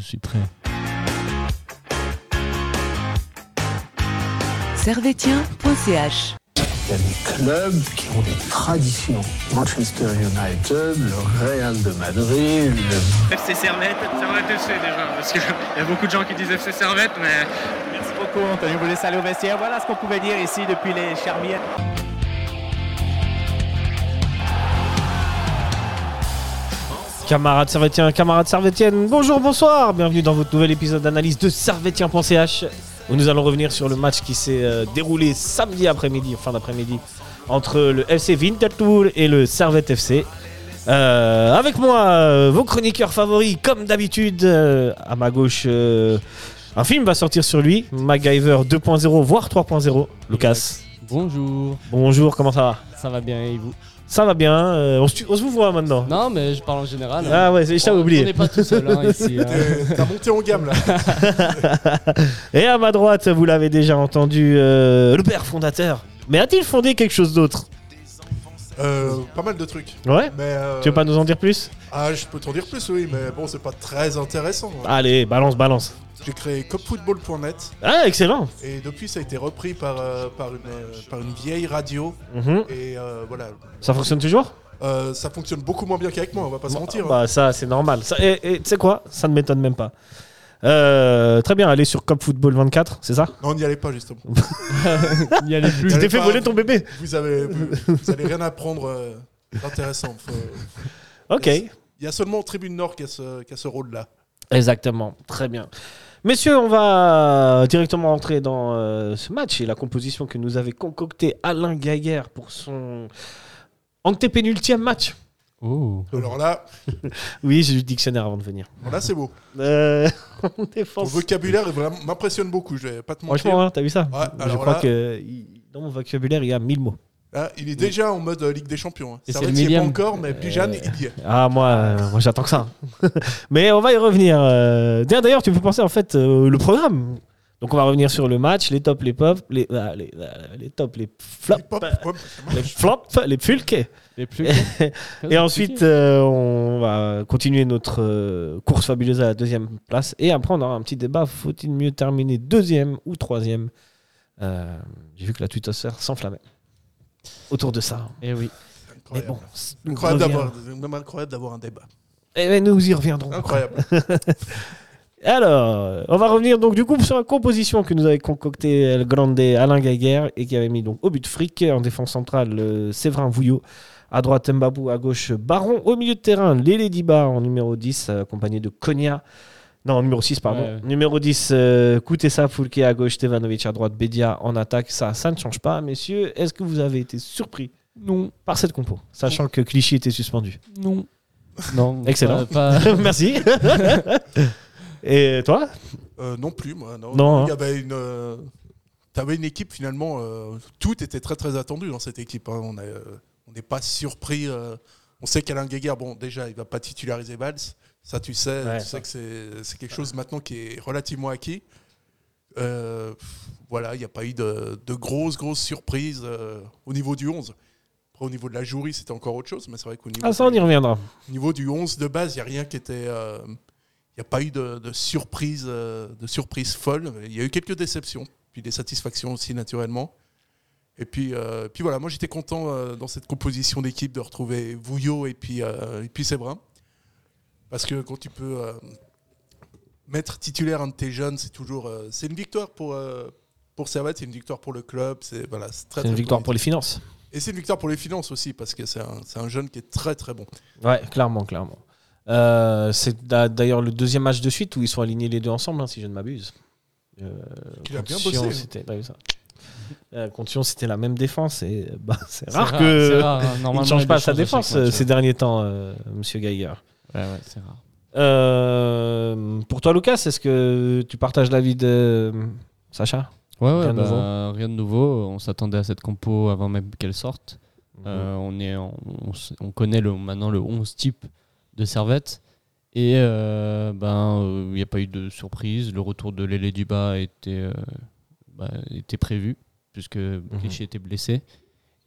Je suis prêt. Servetien.ch Il y a des clubs qui ont des traditions. Manchester United, le Real de Madrid, le FC Servette, Servette FC déjà, parce qu'il y a beaucoup de gens qui disent FC Servette, mais Merci beaucoup, Anthony. Vous laisse aller au vestiaire. Voilà ce qu'on pouvait dire ici depuis les Charmières. Camarades Servétiens, camarades Servétiennes, bonjour, bonsoir, bienvenue dans votre nouvel épisode d'analyse de Servétien.ch où nous allons revenir sur le match qui s'est euh, déroulé samedi après-midi, fin d'après-midi, entre le FC Winterthur et le Servette FC. Euh, avec moi, euh, vos chroniqueurs favoris, comme d'habitude, à ma gauche, un film va sortir sur lui, MacGyver 2.0, voire 3.0. Lucas, Bonjour. bonjour, comment ça va? Ça va bien et vous? Ça va bien, euh, on, se, tu- on se vous voit maintenant. Non, mais je parle en général. hein. Ah ouais, je t'avais oublié. On n'est pas tout seul hein, ici. hein. T'as monté en gamme là. Et à ma droite, vous l'avez déjà entendu, euh, le père fondateur. Mais a-t-il fondé quelque chose d'autre? Euh, pas mal de trucs. Ouais Mais euh, Tu veux pas nous en dire plus? Ah, je peux t'en dire plus, oui, mais bon, c'est pas très intéressant. Allez, balance, balance. J'ai créé copfootball.net Ah, excellent et depuis ça a été repris par, euh, par, une, euh, par une vieille radio. Mhm. Et euh, voilà. Ça fonctionne toujours? Euh, ça fonctionne beaucoup moins bien qu'avec moi, on va pas se mentir. hein. Bah ça, c'est normal. Ça- et et tu sais quoi? Ça ne m'étonne même pas. Euh, très bien, allez sur Cop Football 24, c'est ça? Non, n'y allez pas justement. Il n'y allait plus. Je Allez t'ai fait pas. voler ton bébé vous, avez, vous, vous allez rien apprendre euh, d'intéressant. Faut- Ok. Il y a seulement Tribune Nord qui a ce, qui a ce rôle-là. Exactement, très bien. Messieurs, on va directement entrer dans euh, ce match et la composition que nous avait concocté Alain Gaguerre pour son antépénultième match. Oh. Alors là, Oui, j'ai eu le dictionnaire avant de venir. là c'est beau. Euh, Ton vocabulaire est vraiment- m'impressionne beaucoup, je vais pas te mentir. Franchement, hein, t'as vu ça Ouais, Je crois là- que dans mon vocabulaire, il y a 1000 mots. Ah, il est déjà en mode euh, Ligue des Champions. Hein. Et Ça c'est le y est pas encore, mais Bijan, il y est. Ah, moi, euh, moi j'attends que ça. Mais on va y revenir. euh. D'ailleurs, tu peux penser en fait euh, le programme. Donc, on va revenir sur le match, les tops, les pops, les, ah, les, ah, les tops, les flops, les flops, les plus. Et ensuite, euh, on va continuer notre euh, course fabuleuse à la deuxième place. Et après, on aura un petit débat. Faut-il mieux terminer deuxième ou troisième? Euh, J'ai vu que la twittosphère s'enflammait autour de ça. Et Eh oui. Mais incroyable. bon, on Incroyable d'avoir, même incroyable d'avoir un débat. Eh ben, nous y reviendrons. Incroyable. Alors, on va revenir donc du coup sur la composition que nous avait concocté El Grande Alain Gaguerre et qui avait mis donc au but Frick, en défense centrale euh, Séverin Vouillot, à droite Mbabou, à gauche Baron, au milieu de terrain Lélé Diba en numéro 10, euh, accompagné de Konya. Non, numéro 6, pardon. Ouais. Numéro 10, euh, Koutessa Foulke à gauche, Stevanovic à droite, Bedia en attaque. Ça, ça ne change pas, messieurs. Est-ce que vous avez été surpris Non. par cette compo, sachant que Clichy était suspendu? Non. Non. Excellent. pas- pas- Merci. et toi? Euh, non plus, moi. Non, Non, Il y hein. avait une. euh, T'avais une équipe finalement. euh, tout était très très attendu dans cette équipe. hein. On a, euh, on n'est pas surpris. euh, on sait qu'Alain Guéguer, bon, déjà, il va pas titulariser Valls. Ça, tu sais. Ouais, tu sais que c'est, quelque chose maintenant qui est relativement acquis. Euh, voilà, il n'y a pas eu de, de grosses grosses surprises euh, au niveau du 11. Après, au niveau de la jouerie, c'était encore autre chose, mais c'est vrai qu'au niveau, Ah, ça, on y reviendra. au niveau du 11 de base, il n'y a rien qui était. euh, Il n'y a pas eu de, de surprise, de surprise folle. Il y a eu quelques déceptions, puis des satisfactions aussi naturellement. Et puis, puis voilà, moi j'étais content dans cette composition d'équipe de retrouver Vouillot et puis, et puis Séverin. Parce que quand tu peux euh, mettre titulaire un de tes jeunes, c'est toujours. euh, c'est une victoire pour, euh, pour Servette, c'est une victoire pour le club. C'est voilà, c'est très, C'est une très victoire pour les finances. Et c'est une victoire pour les finances aussi, parce que c'est un, c'est un jeune qui est très très bon. Ouais, clairement, clairement. Euh, c'est d'a- d'ailleurs le deuxième match de suite où ils sont alignés les deux ensemble, hein, si je ne m'abuse. Euh, Il a bien bossé, c'était- ça Euh, contre Sion, c'était la même défense et bah, c'est c'est rare c'est que rare, hein. il ne change pas sa défense match, ouais. ces derniers temps, euh, Monsieur Geiger. Ouais, ouais, c'est rare. Euh, pour toi, Lucas, est-ce que tu partages l'avis de euh, Sacha? Ouais, ouais, Rien de bah, nouveau? rien de nouveau. On s'attendait à cette compo avant même qu'elle sorte. Mhm. Euh, on, est, en- on, s- on connaît le, maintenant le 11 type de Servette. Et euh, ben, il n'y a pas eu de surprise. Le retour de Lélé Duba était, euh, bah, était prévu, puisque Clichy était blessé.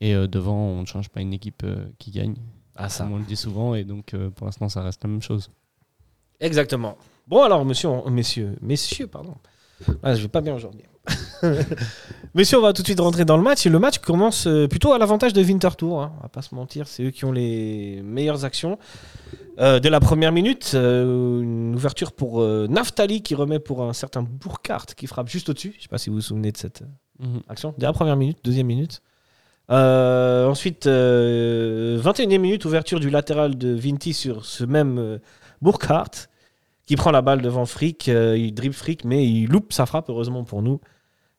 Et euh, devant, on ne change pas une équipe euh, qui gagne. Ah, ça. Comme on le dit souvent. Et donc, euh, pour l'instant, ça reste la même chose. Exactement. Bon, alors, monsieur, on- messieurs, messieurs, pardon. Ah, je vais pas bien aujourd'hui. messieurs, on va tout de suite rentrer dans le match. Et le match commence euh, plutôt à l'avantage de Winterthur. Hein. On va pas se mentir, c'est eux qui ont les meilleures actions. Euh, dès la première minute, euh, une ouverture pour euh, Naftali qui remet pour un certain Burkhardt qui frappe juste au-dessus. Je sais pas si vous vous souvenez de cette Mhm. action. Dès la première minute, deuxième minute. Euh, ensuite, euh, 21e minute, ouverture du latéral de Vinti sur ce même euh, Burkhardt qui prend la balle devant Frick. euh, il dribble Frick, mais il loupe sa frappe, heureusement pour nous.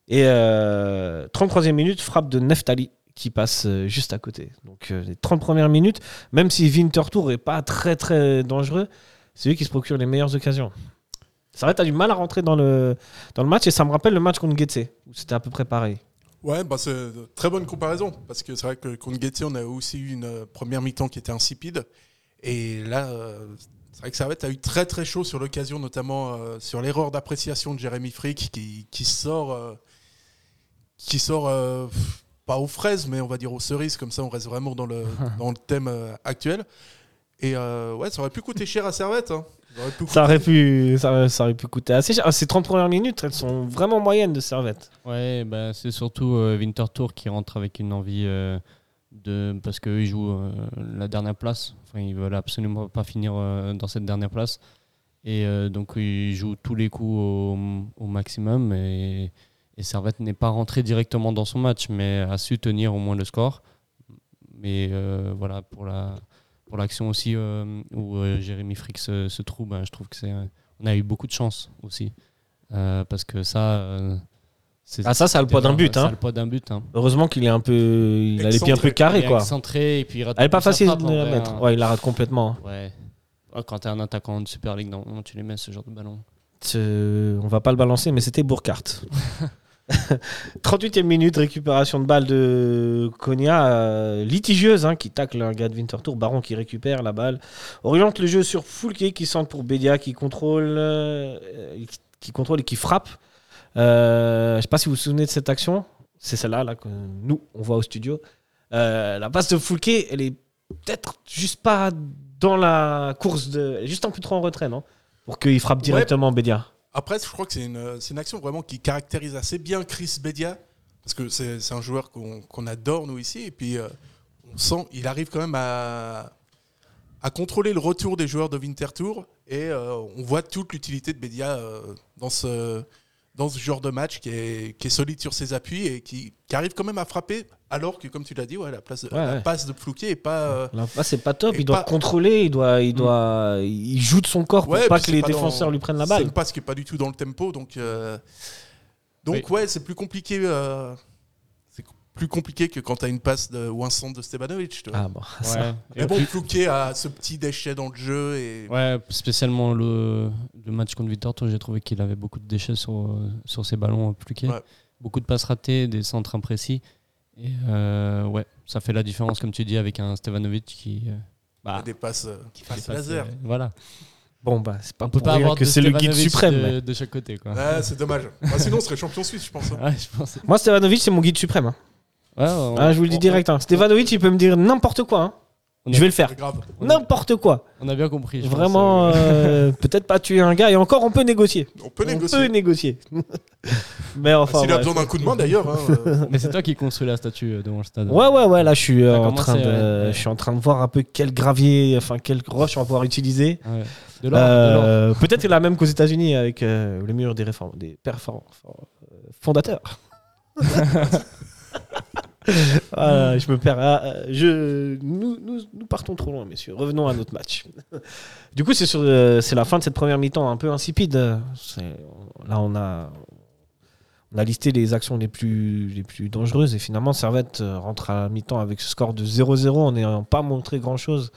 Et euh, 33e minute, frappe de Neftali qui passe euh, juste à côté. Donc euh, les 30 premières minutes, même si Winterthur est pas très très dangereux, c'est lui qui se procure les meilleures occasions. Ça va, t'as du mal à rentrer dans le, dans le match et ça me rappelle le match contre Getse, où c'était à peu près pareil. Ouais, bah c'est une très bonne comparaison. Parce que c'est vrai que contre Getty, on a aussi eu une euh, première mi-temps qui était insipide. Et là, euh, c'est vrai que Servette a eu très très chaud sur l'occasion, notamment euh, sur l'erreur d'appréciation de Jérémy Frick qui, qui sort, euh, qui sort euh, pas aux fraises, mais on va dire aux cerises. Comme ça, on reste vraiment dans le, dans le thème euh, actuel. Et euh, ouais, ça aurait pu coûter cher à Servette. hein. Ça aurait pu Ça aurait coûter- pu, ça, ça aurait pu coûter assez cher. Ah, Ces 30 premières minutes, elles sont vraiment moyennes de Servette. Ouais, bah, c'est surtout euh, Winterthur qui rentre avec une envie euh, de. Parce qu'eux, ils jouent euh, la dernière place. Enfin, ils veulent absolument pas finir euh, dans cette dernière place. Et euh, donc, ils jouent tous les coups au, au maximum. Et, et Servette n'est pas rentré directement dans son match, mais a su tenir au moins le score. Mais euh, voilà, pour la. Pour l'action aussi euh, où euh, Jérémy Frick se, se trouve, ben, je trouve que c'est, euh, on a eu beaucoup de chance aussi. Euh, parce que ça, euh, Ah, ça, ça a le poids d'un but, Ça hein. a le poids d'un but. Hein. Heureusement qu'il est un peu, il a les pieds un peu carrés quoi. excentré et puis il rate Elle est pas facile frappe, de la mettre. hein. Ouais, il la rate complètement. Ouais. Quand t'es un attaquant de Super League, non, tu les mets ce genre de ballon. Euh, on va pas le balancer, mais c'était Burkhardt. 38e minute, récupération de balle de Konya, euh, litigieuse, hein, qui tacle un gars de Winterthur. Baron qui récupère la balle. Oriente le jeu sur Foulke qui centre pour Bédia qui contrôle, euh, qui, qui contrôle et qui frappe. Euh, je sais pas si vous vous souvenez de cette action. C'est celle-là là, que nous, on voit au studio. Euh, la passe de Foulke, elle est peut-être juste pas dans la course, de, elle est juste un peu trop en retrait, non? Pour qu'il frappe directement Bédia. Après, je crois que c'est une, une action vraiment qui caractérise assez bien Chris Bedia, parce que c'est un joueur qu'on qu'on adore, nous, ici. Et puis, euh, on sent il arrive quand même à, à contrôler le retour des joueurs de Winterthur. Et euh, on voit toute l'utilité de Bedia euh, dans, ce, dans ce genre de match qui est, qui est solide sur ses appuis et qui, qui arrive quand même à frapper, alors que, comme tu l'as dit, ouais, la, place, Ouais, la ouais. passe de Flouquet est pas. euh, Là, là, c'est pas top. Il doit pas- contrôler, il doit, il doit, il joue de son corps pour pas que c'est les pas défenseurs dans- lui prennent la C'est balle. une passe qui est pas du tout dans le tempo, donc euh, donc Oui. ouais, c'est plus compliqué. euh, c'est plus compliqué que quand tu as une passe de, ou un centre de tu vois. Ah bon, ça. Ouais. Mais Et bon, Flouquet a ce petit déchet dans le jeu et Ouais, spécialement le, le match contre Winterthur, j'ai trouvé qu'il avait beaucoup de déchets sur, euh, sur ses ballons pluqués. Ouais. Beaucoup de passes ratées, des centres imprécis. Et euh, ouais, ça fait la différence, comme tu dis, avec un Stevanovic qui. euh, bah, des passes, euh, qui passer- laser. Voilà. Bon bah c'est pas On peut pas avoir que de c'est le guide suprême. de, chaque côté. Quoi. Ouais, c'est dommage. Bah, sinon, on serait champion suisse, je pense. hein. Ouais, je pense. Moi Stevanovic c'est mon guide suprême. hein. Ouais, on- Ah, je vous le dis on- direct. hein. Stevanovic il peut me dire n'importe quoi. hein. on a- Je vais le faire. Grave. N'importe quoi. On a bien compris. je pense, Vraiment, euh, euh, peut-être pas tuer un gars et encore on peut négocier. On peut On négocier. peut négocier. mais enfin. S'il a bref. besoin d'un coup de main, d'ailleurs. hein, euh, Mais c'est toi qui construis la statue euh, devant le stade. Ouais, ouais, ouais, là je suis, euh, T'as en commencé, train de, ouais. je suis en train de voir un peu quel gravier, enfin quelle roche on va pouvoir utiliser. Ouais. De l'or, de l'or. Euh, Peut-être la même qu'aux États-Unis avec euh, le mur des réformes, des pères for- for- euh, fondateurs. Voilà, je me perds. Ah, je, nous, nous, nous partons trop loin, messieurs. Revenons à notre match. du coup, c'est euh, la fin de cette première mi-temps un peu insipide. Là, on a, on a listé les actions les plus, les plus dangereuses et finalement, Servette euh, rentre à la mi-temps avec ce score de 0-0 en n'ayant pas montré grand-chose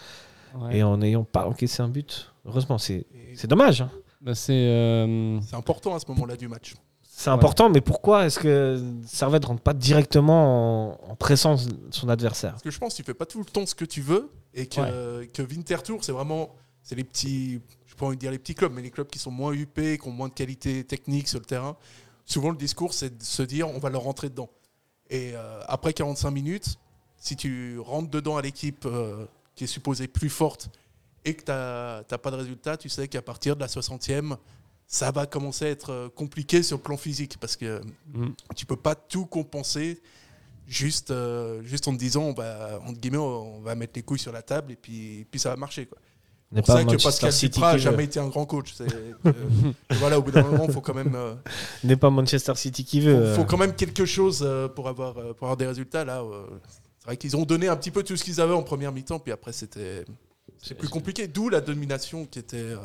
Ouais. et en n'ayant pas encaissé un but. Heureusement, c'est dommage. hein. Bah, c'est. euh, C'est important à ce moment-là du match. C'est important, mais pourquoi est-ce que Servette rentre pas directement en, en pressant son adversaire Parce que je pense que tu fais pas tout le temps ce que tu veux et que, que Winterthur, c'est vraiment c'est les petits, je peux envie de dire les petits clubs, mais les clubs qui sont moins huppés, qui ont moins de qualité technique sur le terrain. Souvent, le discours, c'est de se dire on va leur rentrer dedans. Et euh, après 45 minutes, si tu rentres dedans à l'équipe euh, qui est supposée plus forte et que tu n'as pas de résultat, tu sais qu'à partir de la 60e, ça va commencer à être euh, compliqué sur le plan physique parce que Mm. tu peux pas tout compenser juste, euh, juste en te disant, bah, entre guillemets, on va mettre les couilles sur la table et puis, puis ça va marcher. Quoi. C'est pas vrai que Manchester Pascal City Duprat n'a veut. jamais été un grand coach. Que- voilà, au bout d'un moment, il faut quand même. euh, N'est pas Manchester City qui veut. euh. faut quand même quelque chose euh, pour avoir, euh, pour avoir des résultats. Là, euh, c'est vrai qu'ils ont donné un petit peu tout ce qu'ils avaient en première mi-temps, puis après, c'était c'est plus compliqué. D'où la domination qui était euh,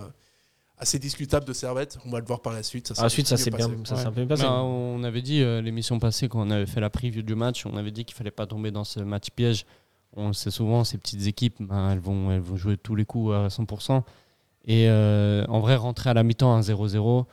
assez discutable de Servette. On va le voir par la suite. Ça Ensuite, ça s'est bien, passé. ça Ouais. s'est un peu bien passé. Ben, on avait dit euh, l'émission passée quand on avait fait la preview du match, on avait dit qu'il fallait pas tomber dans ce match piège. On le sait souvent, ces petites équipes, ben, elles, vont, elles vont jouer tous les coups à 100%. Et euh, en vrai, rentrer à la mi-temps à 0-0,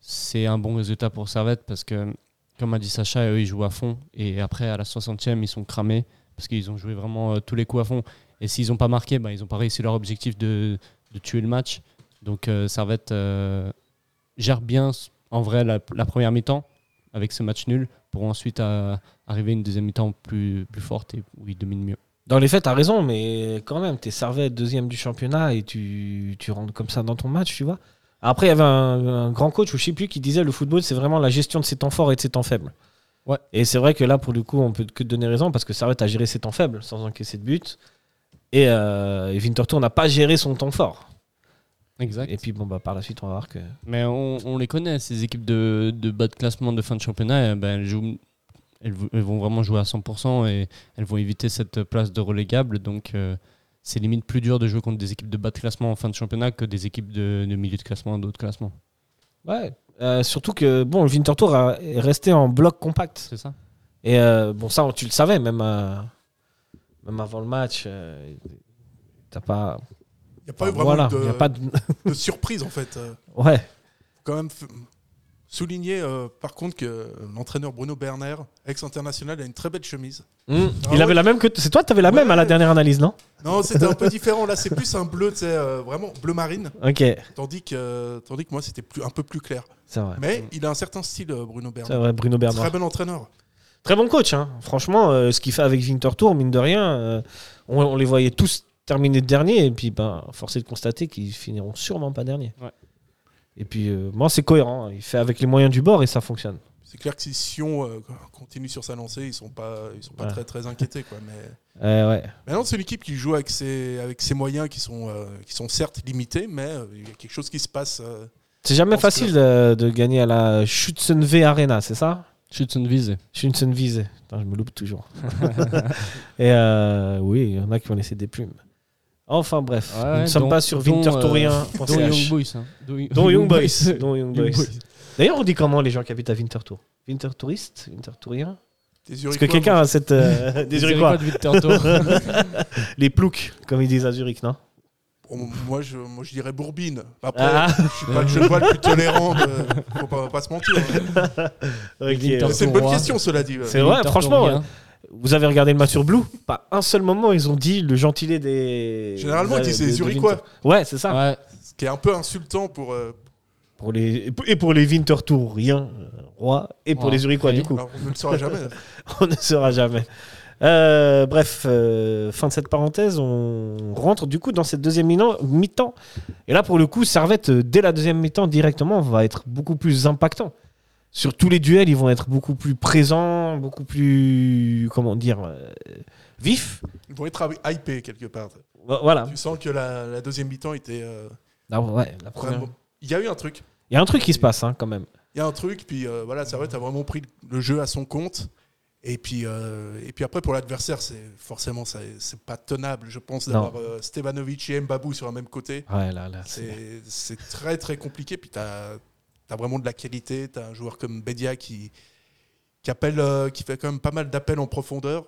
c'est un bon résultat pour Servette parce que, comme a dit Sacha, eux, ils jouent à fond. Et après, à la 60e, ils sont cramés parce qu'ils ont joué vraiment euh, tous les coups à fond. Et s'ils n'ont pas marqué, ben, ils n'ont pas réussi leur objectif de, de tuer le match. Donc euh, Servette euh, gère bien en vrai la, la première mi-temps avec ce match nul pour ensuite euh, arriver à une deuxième mi-temps plus, plus forte et où ils dominent mieux. Dans les faits, t'as raison, mais quand même, t'es Servette deuxième du championnat et tu, tu rentres comme ça dans ton match, tu vois. Après, il y avait un, un grand coach, ou je sais plus, qui disait le football, c'est vraiment la gestion de ses temps forts et de ses temps faibles. Ouais. Et c'est vrai que là, pour le coup, on peut que te donner raison parce que Servette a géré ses temps faibles sans encaisser de but. Et, euh, et Winterthur n'a pas géré son temps fort. Exact. Et puis, bon, bah, par la suite, on va voir que. Mais on, on les connaît, ces équipes de, de bas de classement de fin de championnat, ben, elles, jouent- elles, vou- elles vont vraiment jouer à 100% et elles vont éviter cette place de relégable. Donc euh, c'est limite plus dur de jouer contre des équipes de bas de classement en fin de championnat que des équipes de, de milieu de classement d'autres classements. Ouais. Euh, surtout que, bon, le Winterthur a- est resté en bloc compact. C'est ça Et euh, bon, ça, tu le savais, même, même avant le match. T'as pas. Il n'y a pas eu vraiment voilà, de, y a pas de... de surprise en fait. Ouais. quand même souligner euh, par contre que l'entraîneur Bruno Berner, ex-international, a une très belle chemise. Hmm. Ah Il ouais. avait la même que. C'est toi, t'avais la même à la dernière analyse, non? Non, c'était un peu différent. Là, c'est plus un bleu, tu sais, euh, vraiment bleu marine. Ok, Tandis que, tandis que moi, c'était plus, un peu plus clair. c'est vrai. Mais il a un certain style, euh, Bruno C'est Berner. vrai, Bruno Bernard. Très bon entraîneur. Très bon coach, hein. franchement, ce qu'il fait avec Winterthur, mine de rien, on, on les voyait tous terminer de dernier, et puis ben, force est de constater qu'ils finiront sûrement pas dernier. Ouais. Et puis, euh, moi, c'est cohérent, hein. il fait avec les moyens du bord et ça fonctionne. C'est clair que si Sion euh, continue sur sa lancée, ils sont pas, ils sont pas Ouais. très, très inquiétés. Quoi. Mais Euh, ouais. maintenant, c'est une équipe qui joue avec ses, avec ses moyens qui sont, euh, qui sont certes limités, mais euh, il y a quelque chose qui se passe. euh, C'est jamais que- facile de, de gagner à la Schützenweh Arena, c'est ça? Schützenwiese. Schützenwiese. Putain, je me loupe toujours. et euh, oui, il y en a qui ont laissé des plumes. Enfin bref, Ouais, nous ne sommes dont- pas sur dont, Winterthurien. euh, Dont Young Boys. hein. Dont Dont Young Boys. Dont Young Young Boys. Boys. D'ailleurs, on dit comment les gens qui habitent à Winterthur Wintertouriste Wintertourien des Est-ce Zurichois, que quelqu'un a cette. euh, des Zurichois. Les ploucs, comme ils disent à Zurich, non? Bon, moi, je, moi, je dirais Bourbine. Après, Ah, je suis pas le cheval le plus tolérant. De... Faut pas, pas se mentir. hein. Winter- C'est une bonne question, cela dit. C'est vrai, franchement, vous avez regardé le match sur Blue? Pas un seul moment, ils ont dit le gentilé des. Généralement, ils disent de Zurichois. Winter- Ouais, c'est ça. Ouais. Ce qui est un peu insultant pour. euh, Pour les... Et pour les Wintertouriens, euh, roi, et pour Ouais, les Zurichois, oui. du coup. alors, on ne le saura jamais. on ne saura jamais. Euh, bref, euh, fin de cette parenthèse, on rentre du coup dans cette deuxième mi- mi-temps. Et là, pour le coup, Servette, dès la deuxième mi-temps, directement, va être beaucoup plus impactant. Sur tous les duels, ils vont être beaucoup plus présents, beaucoup plus, comment dire, euh, vifs. Ils vont être hypés quelque part. Vo- Voilà. Tu sens que la, la deuxième mi-temps était. euh, Ah ouais, la première- Il y a eu un truc. Il y a un truc qui se passe hein, quand même. Il y a un truc, puis euh, voilà, Servette a vraiment pris le jeu à son compte. Et puis, euh, et puis après, pour l'adversaire, c'est forcément, ça- c'est pas tenable, je pense, d'avoir euh, Stevanovic et Mbabou sur un même côté. Ouais, là, là. C'est c'est très, très compliqué. Puis tu as, vraiment de la qualité. Tu as un joueur comme Bedia qui, qui, appelle, euh, qui fait quand même pas mal d'appels en profondeur.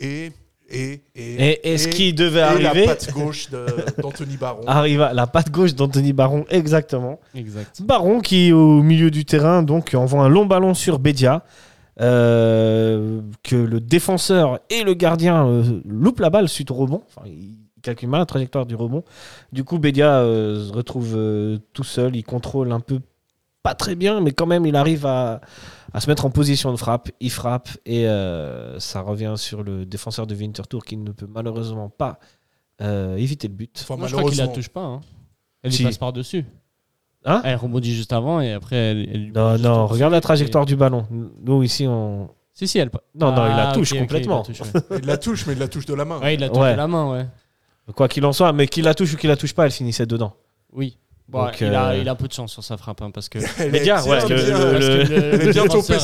Et. Et, et, Et et- qu'il devait et arriver la patte gauche d'Anthony Baron. Arrive à la patte gauche d'Anthony Baron, exactement. Exact. Baron qui au milieu du terrain donc envoie un long ballon sur Bedia euh, que le défenseur et le gardien euh, loupent la balle suite au rebond. Enfin, il calcule mal la trajectoire du rebond. Du coup, Bedia euh, se retrouve euh, tout seul. Il contrôle un peu pas très bien, mais quand même, il arrive à, à se mettre en position de frappe. Il frappe et euh, ça revient sur le défenseur de Winterthur qui ne peut malheureusement pas euh, éviter le but. Enfin, Moi, je crois qu'il la touche pas. hein. Elle Si. lui passe par-dessus. Hein Elle rebondit juste avant et après elle. elle lui Non, non, regarde la trajectoire du ballon. Nous, ici, on. Si, si, elle. Non, non, il la Ah, touche complètement. il la touche, ouais. Il la touche, mais il la touche de la main. Ouais, il la touche Ouais. de la main, ouais. Quoi qu'il en soit, mais qu'il la touche ou qu'il la touche pas, elle finissait dedans. Oui. Bon, Donc, il, a, euh, il a un peu de chance sur sa frappe hein, parce que. Bien, ouais, le- est le bien défenseur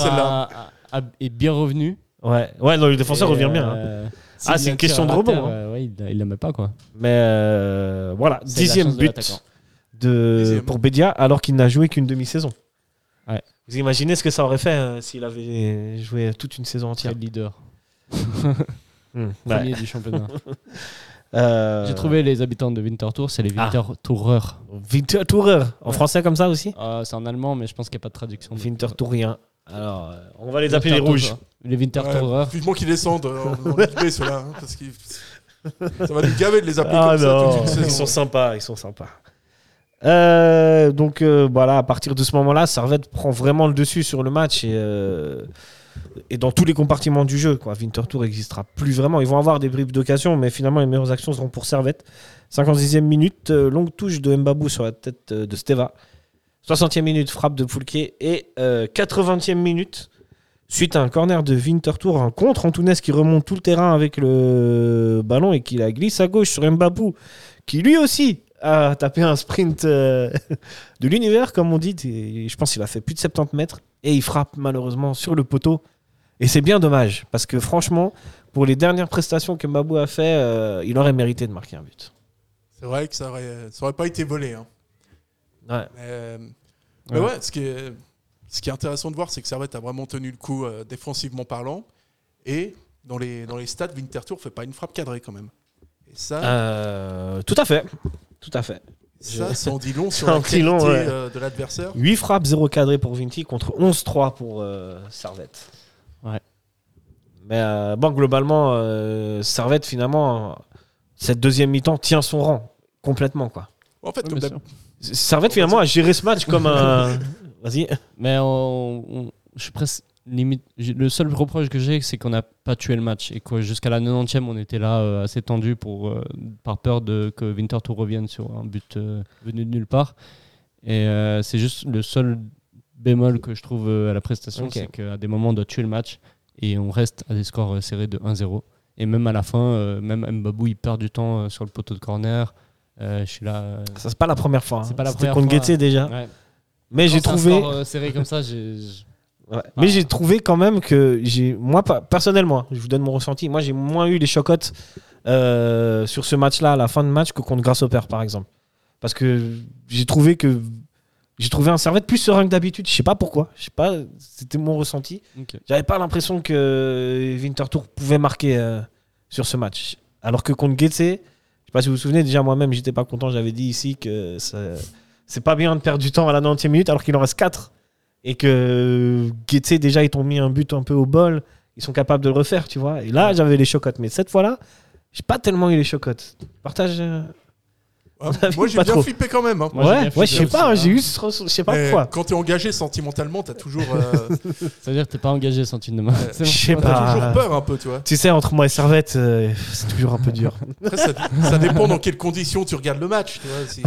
est revenu. Ouais, ouais, non, le défenseur Et, revient bien. hein. euh, Ah, c'est une question de rebond, hein. euh, ouais, il, la met pas, quoi. Mais euh, voilà, dixième de but de, Dixième. pour Bédia alors qu'il n'a joué qu'une demi-saison. Ouais. Vous imaginez ce que ça aurait fait euh, s'il avait joué toute une saison entière le leader. Hmm, Premier du championnat. Euh, J'ai trouvé les habitants de Winterthur, c'est les Ah. Wintertoureurs. Wintertourer, en Ouais. français comme ça aussi Ah, c'est en allemand, mais je pense qu'il n'y a pas de traduction. Wintertourien. Alors, euh, on va les appeler les rouges. Les Wintertoureurs. Ouais, vivement qu'ils descendent euh, en, en ceux-là. hein, parce qu'ils- ça va nous gaver de les appeler Ah comme ça non, toute une ils sont sympas, ils sont sympas. Euh, donc euh, voilà, à partir de ce moment-là, Servette prend vraiment le dessus sur le match et, euh, et dans tous les compartiments du jeu. Quoi. Winterthur n'existera plus vraiment. Ils vont avoir des bribes d'occasion, mais finalement les meilleures actions seront pour Servette. 56e minute, euh, longue touche de Mbabou sur la tête euh, de Steva. 60e minute, frappe de Poulquier. Et euh, 80e minute, suite à un corner de Winterthur, un contre Antunes qui remonte tout le terrain avec le ballon et qui la glisse à gauche sur Mbabou, qui lui aussi a tapé un sprint euh, de l'univers, comme on dit. Et je pense qu'il a fait plus de 70 mètres et il frappe malheureusement sur le poteau. Et c'est bien dommage, parce que franchement, pour les dernières prestations que Mbabou a fait, euh, il aurait mérité de marquer un but. C'est vrai que ça aurait, ça aurait pas été volé. hein. Ouais. Mais, mais Ouais. ouais, ce qui est, ce qui est intéressant de voir, c'est que Servette a vraiment tenu le coup euh, défensivement parlant. Et dans les, dans les stats, Winterthur fait pas une frappe cadrée quand même. Et ça, Euh, tout à fait. Tout à fait. ça, ça en dit long sur la qualité long, ouais. euh, de l'adversaire. 8 frappes, 0 cadré pour Vinti contre 11-3 pour euh, Servette. Ouais. Mais euh, bon, globalement, euh, Servette, finalement, cette deuxième mi-temps tient son rang complètement. quoi. En fait, Oui, comme. Servette, finalement, a géré ce match comme un. Vas-y. Mais on- on- je suis presque limite. Le seul reproche que j'ai, c'est qu'on n'a pas tué le match et que jusqu'à la 90e, on était là euh, assez tendu pour, euh, par peur de que Winterthur revienne sur un but euh, venu de nulle part. Et c'est juste le seul bémol que je trouve à la prestation, c'est qu'à des moments, on doit tuer le match et on reste à des scores serrés de 1-0. Et même à la fin, même Mbabou, il perd du temps sur le poteau de corner. Je suis là. Ça, c'est pas la première fois. hein. C'est pas la C'était première contre fois. Guettier déjà. ouais. Mais j'ai trouvé. score, serré comme ça, j'ai. Mais j'ai trouvé quand même que j'ai moi personnellement, je vous donne mon ressenti. Moi, j'ai moins eu les chocottes euh, sur ce match-là à la fin de match que contre Grasshopper par exemple, parce que j'ai trouvé que j'ai trouvé un Servette plus serein que d'habitude. Je sais pas pourquoi. Je sais pas. C'était mon ressenti. Ok. J'avais pas l'impression que Winterthur pouvait marquer euh, sur ce match, alors que contre Guetze, je sais pas si vous vous souvenez. Déjà moi-même, j'étais pas content. J'avais dit ici que ça- c'est pas bien de perdre du temps à la 90e minute alors qu'il en reste 4 et que Guetze déjà ils t'ont mis un but un peu au bol, ils sont capables de le refaire, tu vois. Et là, j'avais les chocottes, mais cette fois-là, j'ai pas tellement eu les chocottes. Partage. euh, moi, j'ai bien trop. flippé quand même. hein. Moi, ouais, bien ouais, je sais pas, j'ai hein. eu, je sais pas pourquoi. quand tu es engagé sentimentalement, tu as toujours, euh, Ça veut dire que t'es pas engagé bon. Je sais t'as pas. toujours peur un peu, tu vois. Tu sais, entre moi et Servette, euh, c'est toujours un peu dur. Après, ça, ça dépend dans quelles conditions tu regardes le match, tu vois. Si,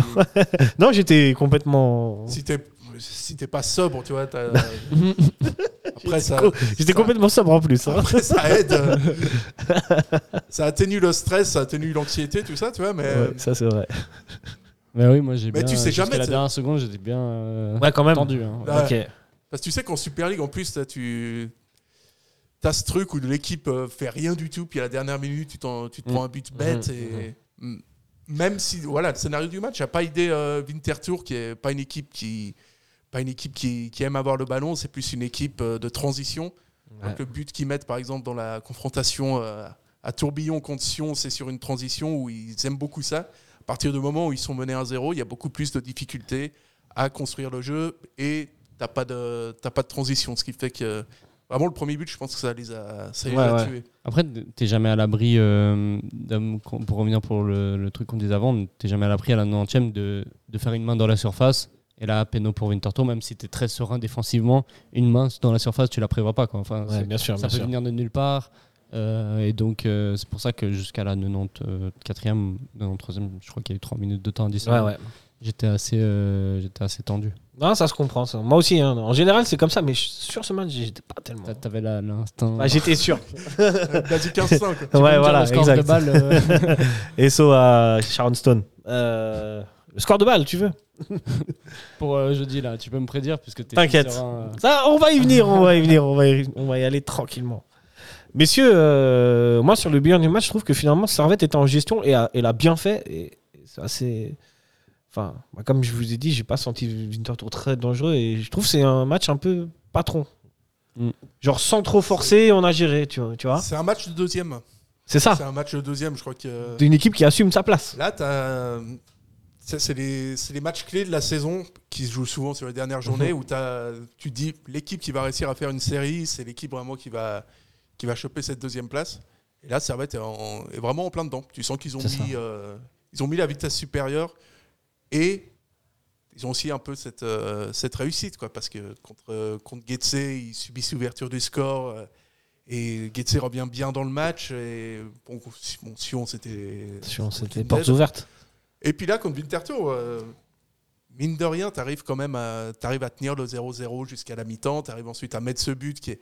non, j'étais complètement. si t'es si t'es pas sobre, tu vois. t'as- Après, ça, J'étais complètement sobre en plus. hein. Après, ça aide. euh, ça atténue le stress, ça atténue l'anxiété, tout ça, tu vois. Mais Ouais, ça c'est vrai. Mais oui, moi j'ai Mais bien. tu sais jusqu'à jamais, la dernière seconde, j'étais bien euh, Ouais, quand même. tendu. hein. Ouais. Ok. Parce que tu sais qu'en Super League, en plus, t'as- tu as ce truc où l'équipe euh, fait rien du tout, puis à la dernière minute, tu, t'en- tu te Mm. prends un but bête. Mhm, et mm, Même si voilà, le scénario du match n'a pas aidé euh, Winterthur, qui est pas une équipe qui, pas une équipe qui, qui aime avoir le ballon, c'est plus une équipe euh, de transition. Donc, le but qu'ils mettent, par exemple, dans la confrontation euh, à Tourbillon contre Sion, c'est sur une transition où ils aiment beaucoup ça. À partir du moment où ils sont menés 1-0, il y a beaucoup plus de difficultés à construire le jeu et t'as pas de t'as pas de transition, ce qui fait que vraiment le premier but, je pense que ça les a, ça les Ouais, a ouais. tués. Après, t'es jamais à l'abri, euh, pour revenir pour le, le truc qu'on disait avant, t'es jamais à l'abri à la 90e de, de faire une main dans la surface. Et là, péno pour Winterthur, même si t'es très serein défensivement, une main dans la surface, tu la prévois pas. Quoi. Enfin, Ouais, bien sûr, ça bien peut sûr. venir de nulle part. Euh, et donc, euh, c'est pour ça que jusqu'à la 94e, 93e, je crois qu'il y a eu 3 minutes de temps additionnel. Ouais, ouais. J'étais assez, euh, j'étais assez tendu. Non, ça se comprend. Ça. Moi aussi. hein. En général, c'est comme ça, mais sur ce match, j'étais pas tellement. T'a- T'avais l'instinct. Bah, j'étais sûr. 15-5. Tu peux me ouais, dire voilà, le score exact. de balle, Et so à Sharon Stone. Euh, le score de balle, tu veux pour euh, jeudi là. Tu peux me prédire puisque t'es T'inquiète. serein, euh. Ça, on va y venir, on va y venir, on va y, on va y aller tranquillement. Messieurs, euh, moi sur le bilan du match, je trouve que finalement Servette était en gestion et a, et l'a bien fait. Et, c'est assez. Enfin, bah, comme je vous ai dit, j'ai pas senti Winterthur très dangereux et je trouve que c'est un match un peu patron. Mm. Genre sans trop forcer, on a géré, tu vois. Tu vois C'est un match de deuxième. c'est ça. C'est un match de deuxième, je crois que. D'une équipe qui assume sa place. Là, t'as- c'est les, matchs clés de la saison qui se jouent souvent sur les dernières Mhm. journées où t'as- tu te dis l'équipe qui va réussir à faire une série, c'est l'équipe vraiment qui va, qui va choper cette deuxième place. Et là, Servette est, en- est vraiment en plein dedans. Tu sens qu'ils ont, mis, euh, ils ont mis la vitesse supérieure et ils ont aussi un peu cette, euh, cette réussite. Quoi, parce que contre, euh, contre Getse, ils subissent l'ouverture du score. euh, et Getse revient bien dans le match. Et bon, si- bon, Sion, c'était. C'était une portes ouvertes. Et puis là, contre Winterthur, euh, mine de rien, tu arrives quand même à, t'arrives à tenir le 0-0 jusqu'à la mi-temps. Tu arrives ensuite à mettre ce but qui est,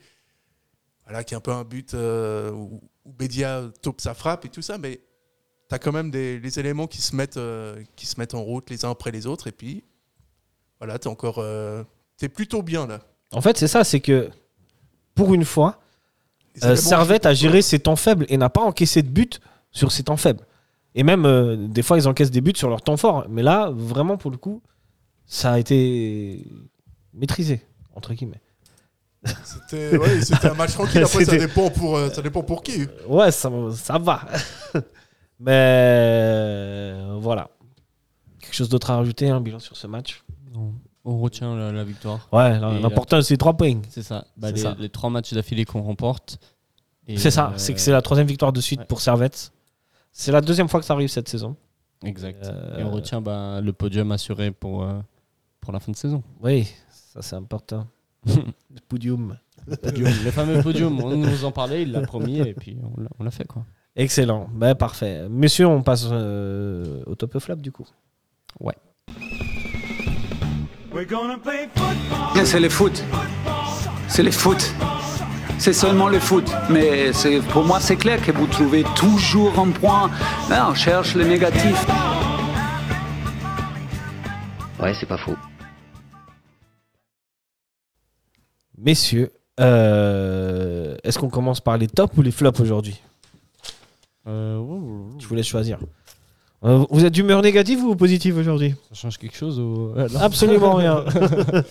voilà, qui est un peu un but euh, où, où Bédia taupe sa frappe et tout ça. Mais tu as quand même des, les éléments qui se, mettent, euh, qui se mettent en route les uns après les autres. Et puis, voilà, tu es encore. euh, t'es plutôt bien là. En fait, c'est ça, c'est que pour une fois, Servette a géré ses temps faibles et n'a pas encaissé de but sur ses temps faibles. Et même, euh, des fois, ils encaissent des buts sur leur temps fort. Mais là, vraiment, pour le coup, ça a été maîtrisé, entre guillemets. C'était ouais, un match tranquille. Après, ça dépend, pour, euh, ça dépend pour qui. Ouais, ça, ça va. Mais euh, voilà. Quelque chose d'autre à rajouter, un bilan sur ce match? Non. On retient la, la victoire. Ouais, l'important, c'est trois points. C'est ça. Bah, les, ça. les trois matchs d'affilée qu'on remporte. C'est ça, euh, c'est que c'est la troisième victoire de suite ouais. pour Servette. C'est la deuxième fois que ça arrive cette saison. Exact. Euh, Et on retient bah, le podium assuré pour, euh, pour la fin de saison. Oui, ça c'est important. le podium. Podium, le fameux podium, on nous en parlait, il l'a promis et puis on l'a- fait quoi. Excellent, ben, parfait. Messieurs, on passe euh, au top flap du coup. C'est le foot. C'est le foot. C'est seulement le foot. Mais c'est- pour moi, c'est clair que vous trouvez toujours un point. Mais on cherche le négatif. Ouais, c'est pas faux. Messieurs, euh, est-ce qu'on commence par les tops ou les flops aujourd'hui? Euh. Je vous laisse choisir. Euh, vous êtes d'humeur négative ou positive aujourd'hui? Ça change quelque chose ou... euh, non. Absolument rien.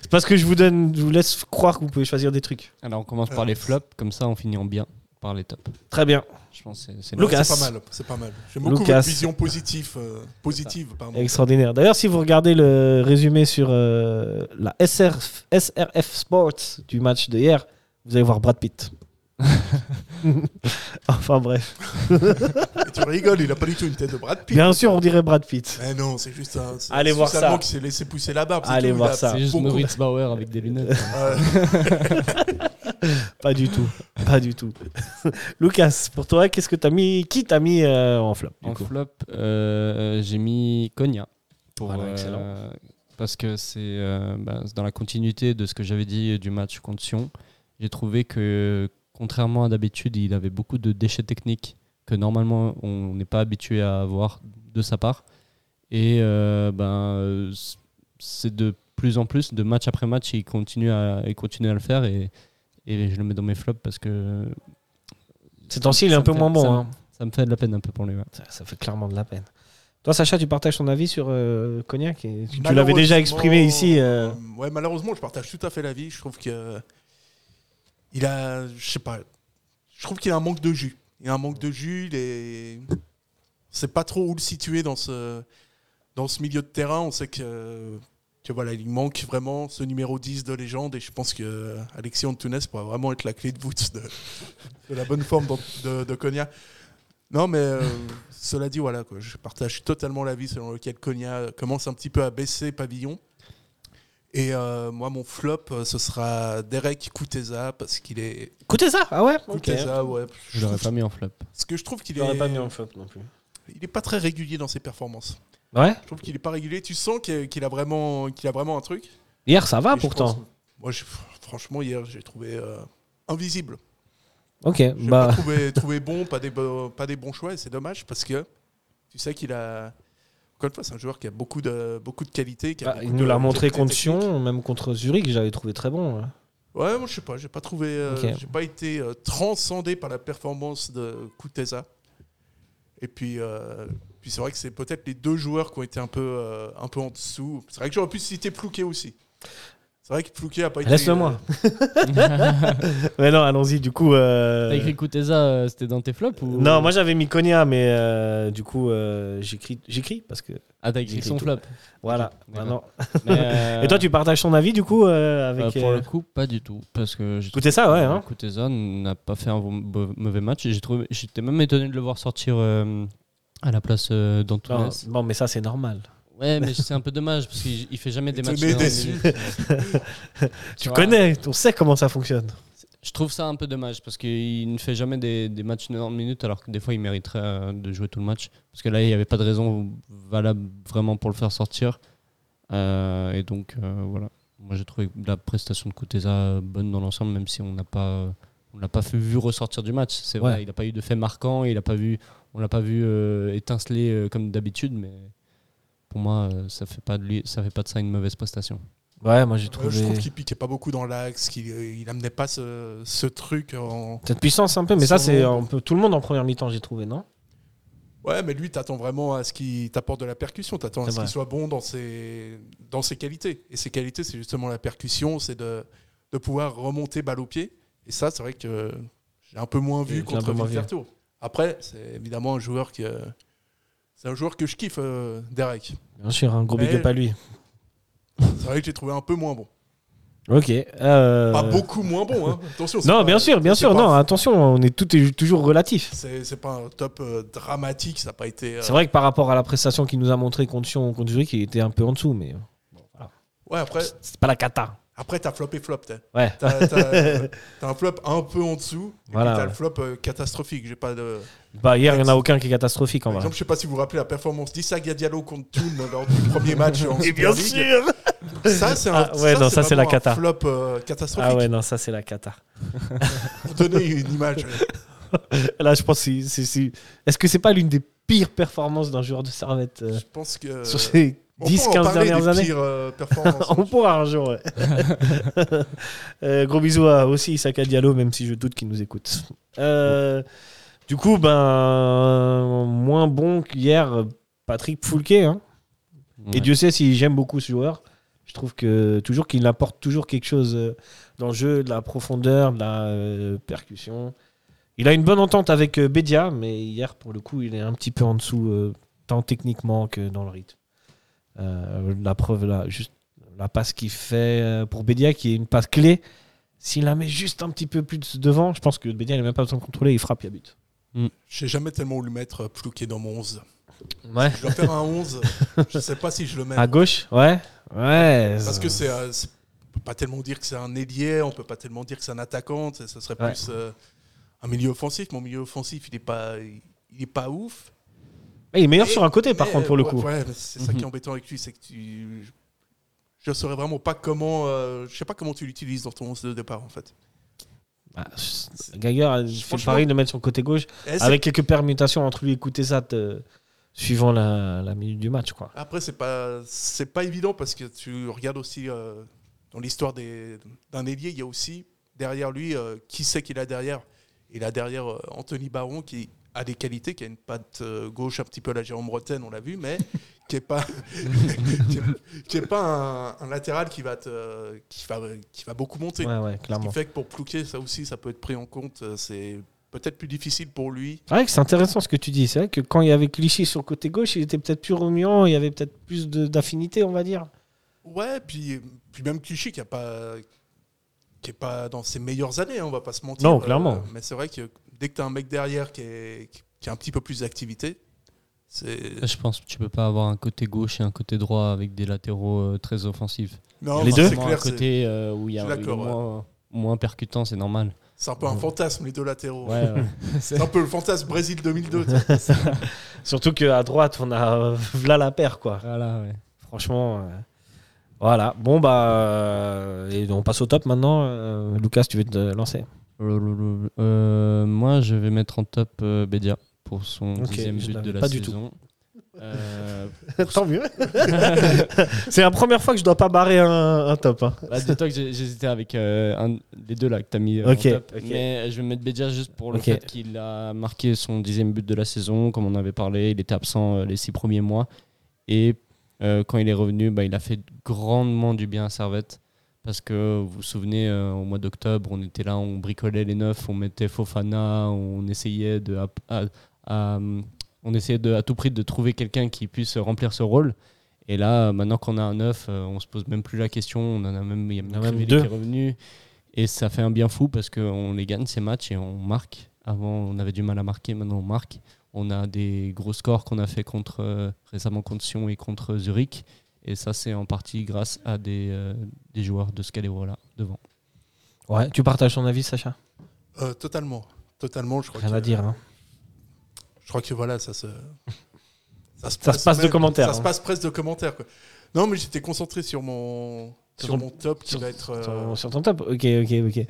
c'est parce que je vous donne, je vous laisse croire que vous pouvez choisir des trucs. Alors on commence par les flops, comme ça on finit en bien par les tops. Très bien. Je pense que c'est- c'est Lucas. C'est pas mal. C'est pas mal. J'aime beaucoup Lucas. votre vision positive. euh, positive pardon. Extraordinaire. D'ailleurs, si vous regardez le résumé sur euh, la SRF, SRF Sports du match de hier, vous allez voir Brad Pitt. enfin bref. Tu rigoles, il a pas du tout une tête de Brad Pitt. Bien sûr, on dirait Brad Pitt. Mais non, c'est juste un. c'est Allez un voir ça. Qui s'est laissé pousser la barbe. Allez tout, voir ça. C'est juste Moritz Bauer avec des lunettes. Pas du tout. Pas du tout. Lucas, pour toi, qu'est-ce que t'as mis Qui t'a mis euh, en flop En coup flop, euh, j'ai mis Konya. Pour, Voilà, euh, excellent. parce que c'est euh, bah, c'est dans la continuité de ce que j'avais dit du match contre Sion. J'ai trouvé que, contrairement à d'habitude, il avait beaucoup de déchets techniques que normalement on n'est pas habitué à avoir de sa part. Et euh, ben, c'est de plus en plus, de match après match, il continue à, il continue à le faire. Et, et je le mets dans mes flops parce que Ces temps-ci, il est un peu fait- moins bon. ça me- hein. ça me fait de la peine un peu pour lui. ouais. Ça, ça fait clairement de la peine. Toi, Sacha, tu partages ton avis sur euh, Cognac et Tu, tu l'avais déjà exprimé ici. euh, Ouais, malheureusement, je partage tout à fait l'avis. Je trouve que il a, je sais pas, je trouve qu'il a un manque de jus. Il a un manque de jus. Est, c'est pas trop où le situer dans ce dans ce milieu de terrain. On sait que voilà, il manque vraiment ce numéro 10 de légende et je pense que Alexis Antunes pourrait vraiment être la clé de voûte de, la bonne forme de, de, Konya. Non, mais euh, cela dit, voilà, quoi, je partage totalement l'avis selon lequel Konya commence un petit peu à baisser pavillon. Et euh, moi, mon flop, euh, ce sera Derek Kuteza parce qu'il est. Écoutez ça Ah ouais Ok. Kuteza, ouais. Je l'aurais pas mis en flop. Parce que je trouve qu'il Je l'aurais est. pas mis en flop non plus. Il est pas très régulier dans ses performances. Ouais Je trouve qu'il est pas régulier. Tu sens qu'il a vraiment, qu'il a vraiment un truc. Hier, ça va Et je pourtant. pense- moi, je- franchement, hier, j'ai trouvé euh, invisible. Ok, J'ai bah. pas trouvé, trouvé bon, pas des, bo- pas des bons choix, et c'est dommage parce que tu sais qu'il a. Encore une fois, c'est un joueur qui a beaucoup de, beaucoup de qualité. qui a bah, il nous l'a montré contre. Sion, même contre Zurich, j'avais trouvé très bon. ouais. Ouais, moi je sais pas, j'ai pas trouvé, euh, j'ai pas été euh, transcendé par la performance de Kuteza. Et puis, euh, puis c'est vrai que c'est peut-être les deux joueurs qui ont été un peu, un peu en dessous. C'est vrai que j'aurais pu citer Plouquet aussi. C'est vrai que Plouquet a pas été. Laisse-le-moi. euh, Ouais, non, allons-y, du coup. euh, T'as écrit Kuteza, euh, c'était dans tes flops ou... Non, moi j'avais mis Konya, mais euh, du coup, euh, j'écris j'écris parce que. Ah, t'as écrit son tout. flop. Voilà. Maintenant. Mais, euh, Et toi, tu partages ton avis du coup euh, euh, avec. Pour euh, le coup, pas du tout. Parce que j'ai Écoutez ça, ouais. Hein. Kuteza n'a pas fait un mauvais match. et j'ai trouvé- J'étais même étonné de le voir sortir euh, à la place euh, Non, d'Antunes. bon, mais ça, c'est normal. Ouais, mais c'est un peu dommage parce qu'il il fait jamais des matchs. Déçu. minutes. Tu vois, connais, on sait comment ça fonctionne. Je trouve ça un peu dommage parce qu'il ne fait jamais des, des matchs de 90 minutes alors que des fois il mériterait euh, de jouer tout le match. Parce que là, il n'y avait pas de raison valable vraiment pour le faire sortir. Euh, et donc, euh, voilà. Moi, j'ai trouvé la prestation de Kuteza bonne dans l'ensemble, même si on n'a pas, on l'a pas fait- vu ressortir du match. C'est vrai, Ouais. il n'a pas eu de fait marquant, il a pas vu, on l'a pas vu euh, étinceler euh, comme d'habitude, mais pour moi, euh, ça fait pas de lui, ça fait pas de ça une mauvaise prestation. Ouais, moi j'ai euh, trouvé. je trouve qu'il piquait pas beaucoup dans l'axe, qu'il euh, il amenait pas ce, ce truc en. Cette puissance un peu, mais ça, c'est un peu tout le monde en première mi-temps, j'ai trouvé, non? Ouais, mais lui, t'attends vraiment à ce qu'il t'apporte de la percussion. T'attends à ce qu'il soit bon dans ses, dans ses qualités. Et ses qualités, c'est justement la percussion, c'est de, de pouvoir remonter balle au pied. Et ça, c'est vrai que j'ai un peu moins vu contre. Winterthur. Après, c'est évidemment un joueur qui. euh, c'est un joueur que je kiffe, euh, Derek. Bien sûr, un gros big Mais- up à lui. C'est vrai que j'ai trouvé un peu moins bon. Ok. euh, Pas beaucoup moins bon, hein. Attention. Non, pas- bien sûr, bien sûr. Non, attention, on est tout est toujours relatif. C'est pas un top euh, dramatique, ça n'a pas été. euh, C'est vrai que par rapport à la prestation qu'il nous a montré contre Sion, contre Zurich, il était un peu en dessous, mais euh, Ouais, après, c'est pas la cata. Après t'as flop et flop. t'as. Ouais. T'as un flop un peu en dessous, et Voilà, puis t'as ouais. le flop euh, catastrophique. J'ai pas de. Bah hier, il n'y en a aucun qui est catastrophique en Par vrai. exemple, je sais pas si vous vous rappelez la performance d'Issa Diallo contre Toon lors du premier match en Et Super bien League. sûr. Ça, c'est un, Ah, ouais, non, ça, c'est la cata. flop euh, catastrophique. Ah ouais, non, ça c'est la cata. Pour donner une image. Là, je pense que c'est- Est-ce que c'est pas l'une des pires performances d'un joueur de servette euh, Je pense que. sur ces on pourra en 10-15 parler dernières des années pires, euh, performances. On pourra un jour, ouais. Euh, gros bisous à aussi Isaka Diallo, même si je doute qu'il nous écoute. Euh, du coup, ben, moins bon qu'hier, Patrick Foulquet. hein. Et. Dieu sait si j'aime beaucoup ce joueur. Je trouve que toujours qu'il apporte toujours quelque chose dans le jeu, de la profondeur, de la euh, percussion. Il a une bonne entente avec Bedia, mais hier, pour le coup, il est un petit peu en dessous, euh, tant techniquement que dans le rythme. Euh, la preuve, là, juste la passe qu'il fait euh, pour Bedia, qui est une passe clé, s'il la met juste un petit peu plus devant, je pense que Bedia n'a même pas besoin de contrôler, il frappe, il y a but. J'ai jamais tellement voulu mettre euh, Plouquet dans mon 11. Ouais. Je dois faire un 11. je sais pas si je le mets. À gauche Ouais. Ouais. Parce que c'est. euh, on peut pas tellement dire que c'est un ailier, on peut pas tellement dire que c'est un attaquant. Ce serait Ouais. plus euh, un milieu offensif. Mon milieu offensif, il est pas, il est pas ouf. Eh, il est meilleur Et- sur un côté, par contre, pour le ouais, coup. Ouais, c'est ça qui est Mhm. embêtant avec lui, c'est que tu. Je ne saurais vraiment pas comment. euh, je sais pas comment tu l'utilises dans ton 11 de départ en fait. Ah, Geiger il fait Franchement- pareil de mettre son côté gauche, Et c'est- avec quelques permutations entre lui et Koutezat, euh, suivant la, la minute du match. Quoi. Après, c'est pas c'est pas évident parce que tu regardes aussi euh, dans l'histoire d'un ailier, il y a aussi derrière lui euh, qui c'est qu'il a derrière? Il a derrière Anthony Baron qui a des qualités, qui a une patte euh, gauche un petit peu à la Jérôme Bretagne, on l'a vu, mais qui est pas qui est, qui est pas un, un latéral qui va te, qui va qui va beaucoup monter. Ouais, ouais, Ce qui clairement. fait que pour Plouquet, ça aussi, ça peut être pris en compte. euh, C'est peut-être plus difficile pour lui. C'est vrai que c'est intéressant ce que tu dis. C'est vrai que quand il y avait Clichy sur le côté gauche, il était peut-être plus remuant, il y avait peut-être plus d'affinité, on va dire. Ouais, puis, puis même Clichy qui a pas qui est pas dans ses meilleures années, hein, on va pas se mentir. Non, clairement. mais c'est vrai que dès que tu as un mec derrière qui, est, qui a un petit peu plus d'activité, C'est Je pense que tu peux pas avoir un côté gauche et un côté droit avec des latéraux euh, très offensifs. non, Les deux c'est clair, un côté euh, où il y a d'accord, ouais. moins, moins percutant, c'est normal. c'est un peu un fantasme les deux latéraux. Ouais, ouais. C'est un peu le fantasme Brésil 2002. tu sais. Surtout qu'à droite, on a là la paire, quoi. voilà, ouais. Franchement. euh, Voilà. Bon, bah. euh, et on passe au top maintenant. Euh, Lucas, tu veux te lancer Euh, moi, je vais mettre en top euh, Bedia pour son Ok, dixième je but l'avais de la pas du tout. saison. Euh, Tant mieux. C'est la première fois que je dois pas barrer un, un top. hein. bah, Dis-toi que j'ai- j'hésitais avec euh, un, les deux là que tu as mis euh, Ok, en top. ok. Mais je vais mettre Bedia juste pour le Ok. fait qu'il a marqué son dixième but de la saison. Comme on avait parlé, il était absent euh, les six premiers mois. Et euh, quand il est revenu, bah, il a fait grandement du bien à Servette. Parce que vous vous souvenez, euh, au mois d'octobre, on était là, on bricolait les neufs, on mettait Fofana, on essayait de, à, à- à- on essayait de, à tout prix de trouver quelqu'un qui puisse remplir ce rôle. Et là, maintenant qu'on a un neuf, euh, on se pose même plus la question. On en a même, il y a même, en a même Crivelli deux. qui est revenu. Et ça fait un bien fou parce qu'on les gagne ces matchs et on marque. Avant, on avait du mal à marquer, maintenant on marque. On a des gros scores qu'on a fait contre, euh, récemment contre Sion et contre Zurich. Et ça, c'est en partie grâce à des, euh, des joueurs de Scalero là, devant. Ouais. Tu partages ton avis, Sacha? Euh, totalement. Totalement, je crois Rien que, à dire. hein. Je crois que voilà, ça se. Ça se Ça se passe de commentaires, Ça hein. se passe presque de commentaires. quoi. Non, mais j'étais concentré sur mon, Sur sur ton- mon top qui sur- va être. euh, Sur, sur ton top Ok, ok, ok.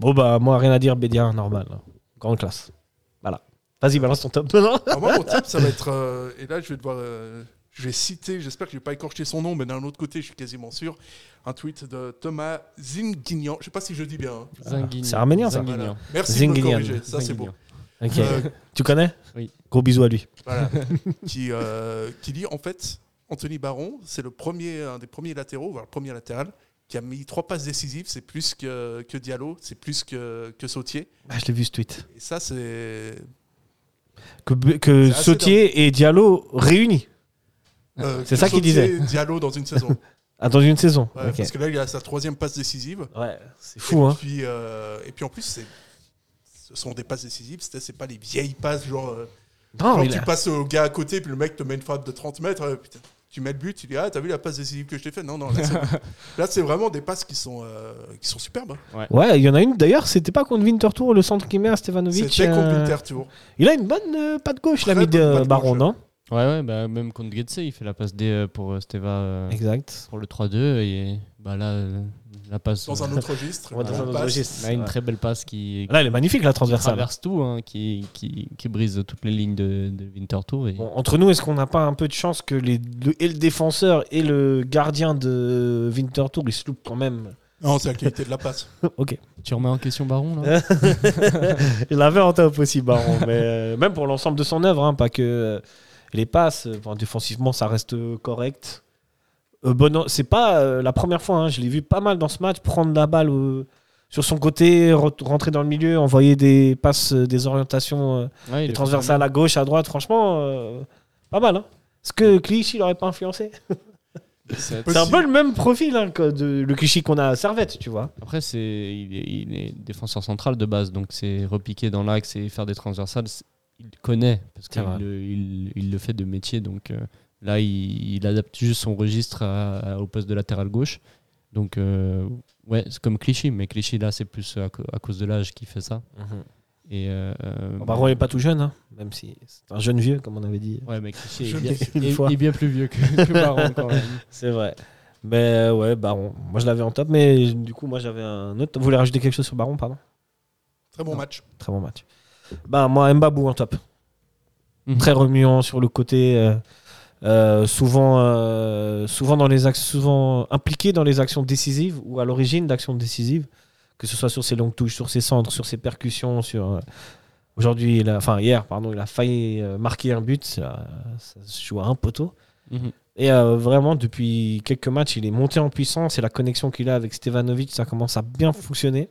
Bon, bah, moi, rien à dire. Bédia, normal. hein. Grande classe. Vas-y, balance ton top. Non Alors moi, mon top, ça va être. euh, et là, je vais devoir. euh, je vais citer, j'espère que je vais pas écorcher son nom, mais d'un autre côté, je suis quasiment sûr, un tweet de Thomas Zinguignan. Je sais pas si je dis bien. hein. Zinguignan. c'est arménien, ça. Zinguignan. Merci de Zinguignan. me corriger, ça c'est beau. Ok. Euh, Tu connais? Oui. Gros bisous à lui. voilà. qui, euh, qui dit en fait, Anthony Baron, c'est le premier, un des premiers latéraux, voire le premier latéral, qui a mis trois passes décisives. C'est plus que, que Diallo, c'est plus que, que Sautier. Ah, je l'ai vu ce tweet. Et ça, c'est. Que, que Sautier et Diallo réunis. euh, C'est ça qu'il Sautier, Diallo dans une saison. Ah, dans une saison. Ouais. Parce que là, il a sa troisième passe décisive. Ouais, c'est fou, et hein. Puis, euh, et puis en plus, c'est, ce sont des passes décisives. C'est, c'est pas les vieilles passes, genre. euh, Non, quand il tu a- passes au gars à côté, puis le mec te met une frappe de 30 mètres. putain, tu mets le but, tu dis Ah, t'as vu la passe décisive que je t'ai faite? Non, non, là, c'est, vraiment des passes qui sont, euh, qui sont superbes. hein. Ouais, il y en a une d'ailleurs, c'était pas contre Winterthur, le centre qui met à Stevanovic. C'était contre euh, Winterthur. Il a une bonne euh, patte gauche, l'ami de Baron, gauche. non? Ouais, ouais, bah, même contre Getse, il fait la passe D euh, pour euh, Steva euh, Exact. pour le 3-2. Et bah, là, euh, la passe. Dans un euh, autre registre. Ouais, dans la un autre passe. registre. Là, une très belle passe qui, Là, elle est magnifique, la qui transversale. traverse tout, hein, qui, qui, qui brise toutes les lignes de, de Winterthur. Et... Bon, entre nous, est-ce qu'on n'a pas un peu de chance que les, le, et le défenseur et le gardien de Winterthur, ils se loupent quand même Non, c'est la qualité de la passe. Ok. Tu remets en question Baron là Il l'avait en top aussi, Baron. mais euh, même pour l'ensemble de son œuvre, hein, pas que euh, les passes. enfin, défensivement, ça reste correct. Euh, bon, c'est pas euh, la première fois. hein, je l'ai vu pas mal dans ce match prendre la balle euh, sur son côté, re- rentrer dans le milieu, envoyer des passes, euh, des orientations, Ouais, des transversales à gauche, à droite. Franchement, pas mal. Hein. Est-ce que Clichy l'aurait pas influencé? C'est- un peu le même profil hein, que de, le Clichy qu'on a à Servette, tu vois. Après, c'est, il, est, il est défenseur central de base, donc c'est repiquer dans l'axe et faire des transversales. Il connaît, parce qu'il le, il, il le fait de métier. Donc là, il, il adapte juste son registre à- à- au poste de latéral gauche. Donc, euh, ouais, c'est comme Clichy, mais Clichy, là, c'est plus à, cause de l'âge qui fait ça. Et, euh, euh, Bon, Baron n'est pas tout jeune, hein, même si c'est un jeune vieux, comme on avait dit. Ouais, mais Clichy est bien, est- bien plus vieux que, que Baron quand même. C'est vrai. Mais euh, ouais, Baron. Moi, je l'avais en top, mais du coup, moi, j'avais un autre. Vous voulez rajouter quelque chose sur Baron, pardon? Très bon Non. match. Très bon match. Bah, moi, Mbabou en top. Mhm. Très remuant sur le côté. euh, euh, souvent, euh, souvent, dans les souvent impliqué dans les actions décisives ou à l'origine d'actions décisives, que ce soit sur ses longues touches, sur ses centres, sur ses percussions. Sur euh, aujourd'hui, enfin hier, pardon, il a failli marquer un but. Ça, ça se joue à un poteau. Mhm. Et euh, vraiment, depuis quelques matchs, il est monté en puissance et la connexion qu'il a avec Stevanovic, ça commence à bien fonctionner.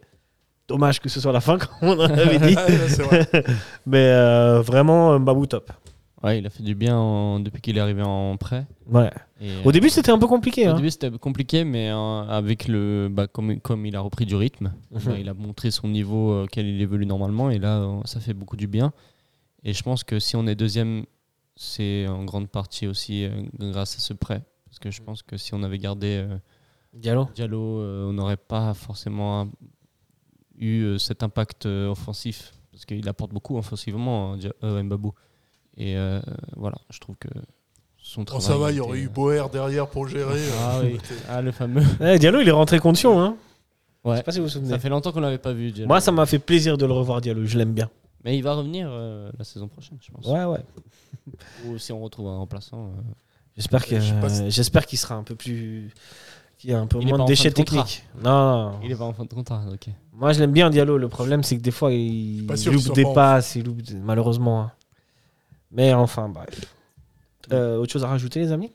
Dommage que ce soit la fin, comme on en avait dit. Ouais, c'est vrai. Mais euh, vraiment, Babou top. Ouais, il a fait du bien en- depuis qu'il est arrivé en prêt. Ouais. Et, Au euh, début, c'était un peu compliqué. Au hein. début, c'était compliqué, mais euh, avec le, bah, comme, comme il a repris du rythme, Mhm. bah, il a montré son niveau euh, auquel il évolue normalement, et là, euh, ça fait beaucoup du bien. Et je pense que si on est deuxième c'est en grande partie aussi euh, grâce à ce prêt. Parce que je pense que si on avait gardé euh, Diallo Diallo, euh, on n'aurait pas forcément eu euh, cet impact euh, offensif. Parce qu'il apporte beaucoup offensivement, hein, euh, Mbabou. Et euh, voilà, je trouve que son travail. ça va, il y aurait eu Boer derrière pour gérer. euh, Ah oui, ah, le fameux. Eh, Diallo, il est rentré contre Sion. Hein. Je Ouais. sais pas si vous vous souvenez. Ça fait longtemps qu'on l'avait pas vu. Diallo. Moi, ça m'a fait plaisir de le revoir, Diallo. Je l'aime bien. Mais il va revenir euh, la saison prochaine, je pense. Ouais, ouais. Ou si on retrouve un remplaçant. euh, J'espère Je qu'il sera un peu plus. qu'il y a un peu Il moins de en déchets techniques. Non, non. Il est pas en fin de contrat, ok. Moi, je l'aime bien, Diallo. Le problème, c'est que des fois, il, il loupe des passes, il loupe malheureusement. hein. Mais enfin, bref. Euh, autre chose à rajouter, les amis?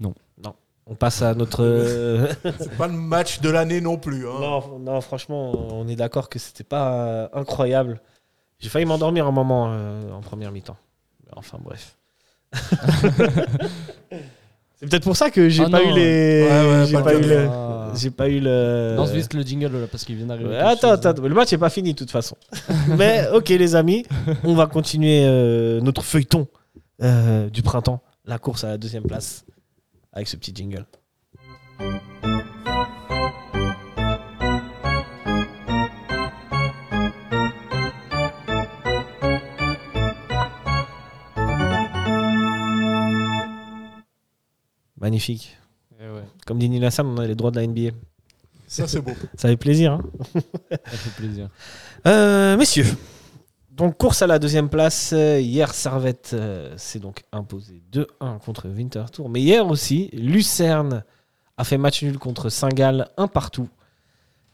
Non. Non. On passe à notre. euh, C'est pas le match de l'année non plus. hein. non, non, franchement, on est d'accord que c'était pas euh, incroyable. J'ai failli m'endormir un moment euh, en première mi-temps. Enfin, bref. c'est peut-être pour ça que j'ai Ah pas non, eu les. ouais, ouais, j'ai pas eu le. Ah. J'ai pas eu le. Lance vite le jingle là, parce qu'il vient d'arriver. Ouais, quelque Attends, chose. attends, le match n'est pas fini de toute façon. Mais ok les amis, on va continuer euh, notre feuilleton euh, du printemps, la course à la deuxième place, avec ce petit jingle. Magnifique. Eh ouais, Comme dit Nina Sam, on a les droits de la NBA. Ça, c'est beau. Ça fait plaisir. Hein ça fait plaisir. Euh, messieurs, donc course à la deuxième place. Hier, Servette euh, s'est donc imposé 2-1 contre Winterthur. Mais hier aussi, Lucerne a fait match nul contre Saint-Gall, un partout.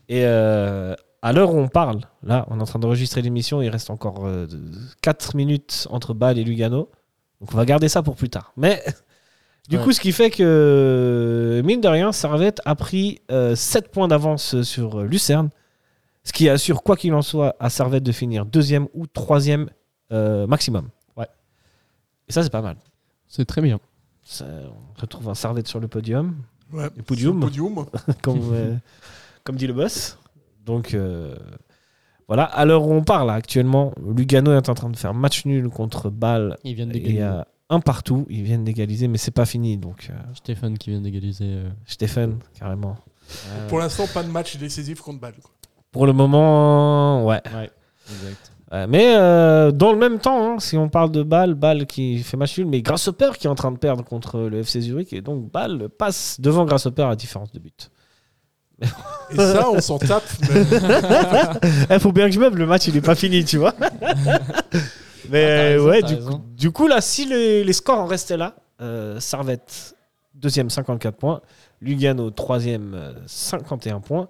Et euh, à l'heure où on parle, là, on est en train d'enregistrer l'émission, il reste encore 4 minutes entre Bâle et Lugano. Donc on va garder ça pour plus tard. Mais du Ouais. coup, ce qui fait que, mine de rien, Servette a pris 7 points d'avance sur euh, Lucerne. Ce qui assure, quoi qu'il en soit, à Servette de finir deuxième ou troisième euh, maximum. Ouais. Et ça, c'est pas mal. C'est très bien. Ça, on retrouve un Servette sur le podium, Ouais. le podium, Le podium. comme, euh, comme dit le boss. Donc, euh, voilà. À l'heure où on parle, actuellement, Lugano est en train de faire match nul contre Bâle. Ils viennent a un partout. Ils viennent d'égaliser, mais c'est pas fini. Donc, euh, Stéphane qui vient d'égaliser. euh, Stéphane, carrément. Pour l'instant, pas de match décisif contre Bâle. quoi. Pour le moment, ouais. Ouais, exact. Ouais, mais euh, dans le même temps, hein, si on parle de Bâle, Bâle qui fait match nul, mais Grasshopper qui est en train de perdre contre le FC Zurich, et donc Bâle passe devant Grasshopper à différence de but. Et ça, on s'en tape. Mais... Il faut bien que je meuble, le match il est pas fini, tu vois. mais Ah, raison, ouais, du coup, du coup, là, si les, les scores en restaient là, euh, Servette, deuxième, 54 points. Lugano, troisième, euh, 51 points.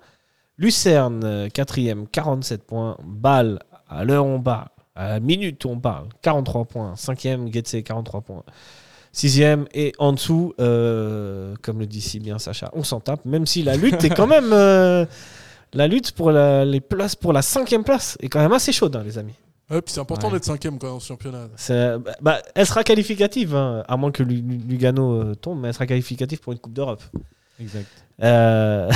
Lucerne, euh, quatrième, 47 points. Bâle, à l'heure on parle, à la minute où on parle, 43 points. Cinquième, Getse, 43 points. Sixième, et en dessous, euh, comme le dit si bien Sacha, on s'en tape, même si la lutte est quand même. euh, la lutte pour la, les places pour la cinquième place est quand même assez chaude, hein, les amis. Ouais, puis c'est important Ouais. d'être cinquième quand même, en championnat. C'est- bah, bah, elle sera qualificative, hein, à moins que Lu- Lu- Lugano euh, tombe, mais elle sera qualificative pour une Coupe d'Europe. Exact. Euh,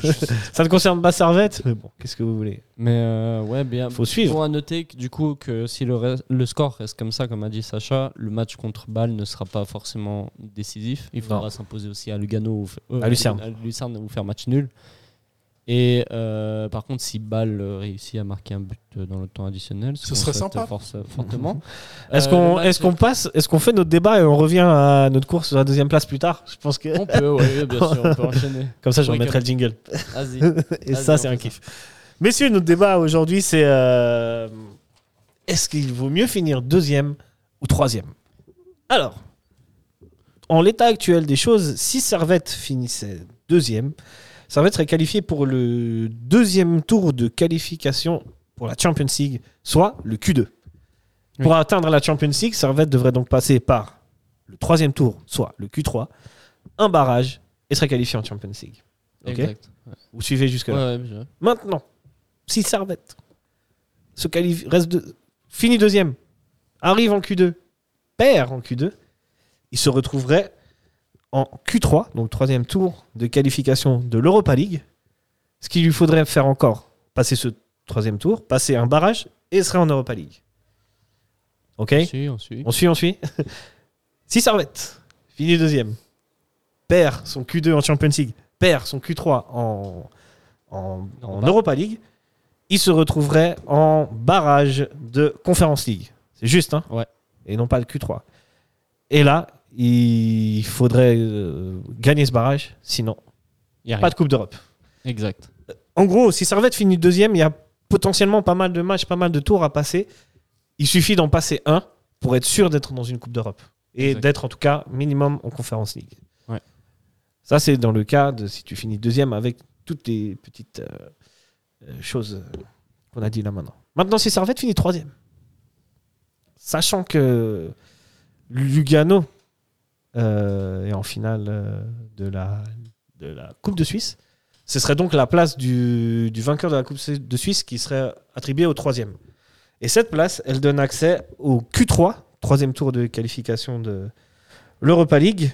juste- ça ne concerne pas Servette, mais bon, qu'est-ce que vous voulez Mais euh, ouais, bien. Faut suivre. Faut à noter que, du coup que si le, re- le score reste comme ça, comme a dit Sacha, le match contre Bâle ne sera pas forcément décisif. Il faudra s'imposer aussi à Lugano ou, euh, À Lucerne. à Lucerne ou faire match nul. Et euh, par contre, si Bâle euh, réussit à marquer un but euh, dans le temps additionnel, Ce serait sympa. force- fortement. Est-ce qu'on est qu'on passe, est-ce qu'on fait notre débat et on revient à notre course sur la deuxième place plus tard? Je pense que On peut, oui, bien sûr, on peut enchaîner. comme ça je remettrai le jingle. Vas-y. et Vas-y, ça c'est un ça. kiff. Messieurs, notre débat aujourd'hui c'est euh, est-ce qu'il vaut mieux finir deuxième ou troisième? Alors, en l'état actuel des choses, si Servette finissait deuxième, Servette serait qualifié pour le deuxième tour de qualification pour la Champions League, soit le Q2. Pour atteindre la Champions League, Servette devrait donc passer par le troisième tour, soit le Q3, un barrage et serait qualifié en Champions League. Ok Exact. Vous suivez jusque-là Ouais, ouais, bien. Maintenant, si Servette se qualifie, reste de, finit deuxième, arrive en Q2, perd en Q2, il se retrouverait en Q3, donc troisième tour de qualification de l'Europa League. Ce qu'il lui faudrait faire encore, passer ce troisième tour, passer un barrage et serait en Europa League. Ok On suit, on suit. On suit, on suit. si Servette finit deuxième, perd son Q2 en Champions League, perd son Q3 en, en, en. Europa League, il se retrouverait en barrage de Conference League. C'est juste, hein Ouais. Et non pas le Q3. Et là, il faudrait euh, gagner ce barrage, sinon, Y a pas rien. de Coupe d'Europe. Exact. En gros, si Servette finit deuxième, il y a potentiellement pas mal de matchs, pas mal de tours à passer. Il suffit d'en passer un pour être sûr d'être dans une Coupe d'Europe. Et d'être en tout cas minimum en Conference League. Ouais. Ça, c'est dans le cas de si tu finis deuxième avec toutes les petites euh, euh, choses euh, qu'on a dit là maintenant. Maintenant, si Servette finit troisième, sachant que Lugano euh, est en finale euh, de, la, de la Coupe de Suisse, ce serait donc la place du, du vainqueur de la Coupe de Suisse qui serait attribuée au troisième. Et cette place, elle donne accès au Q3, troisième tour de qualification de l'Europa League.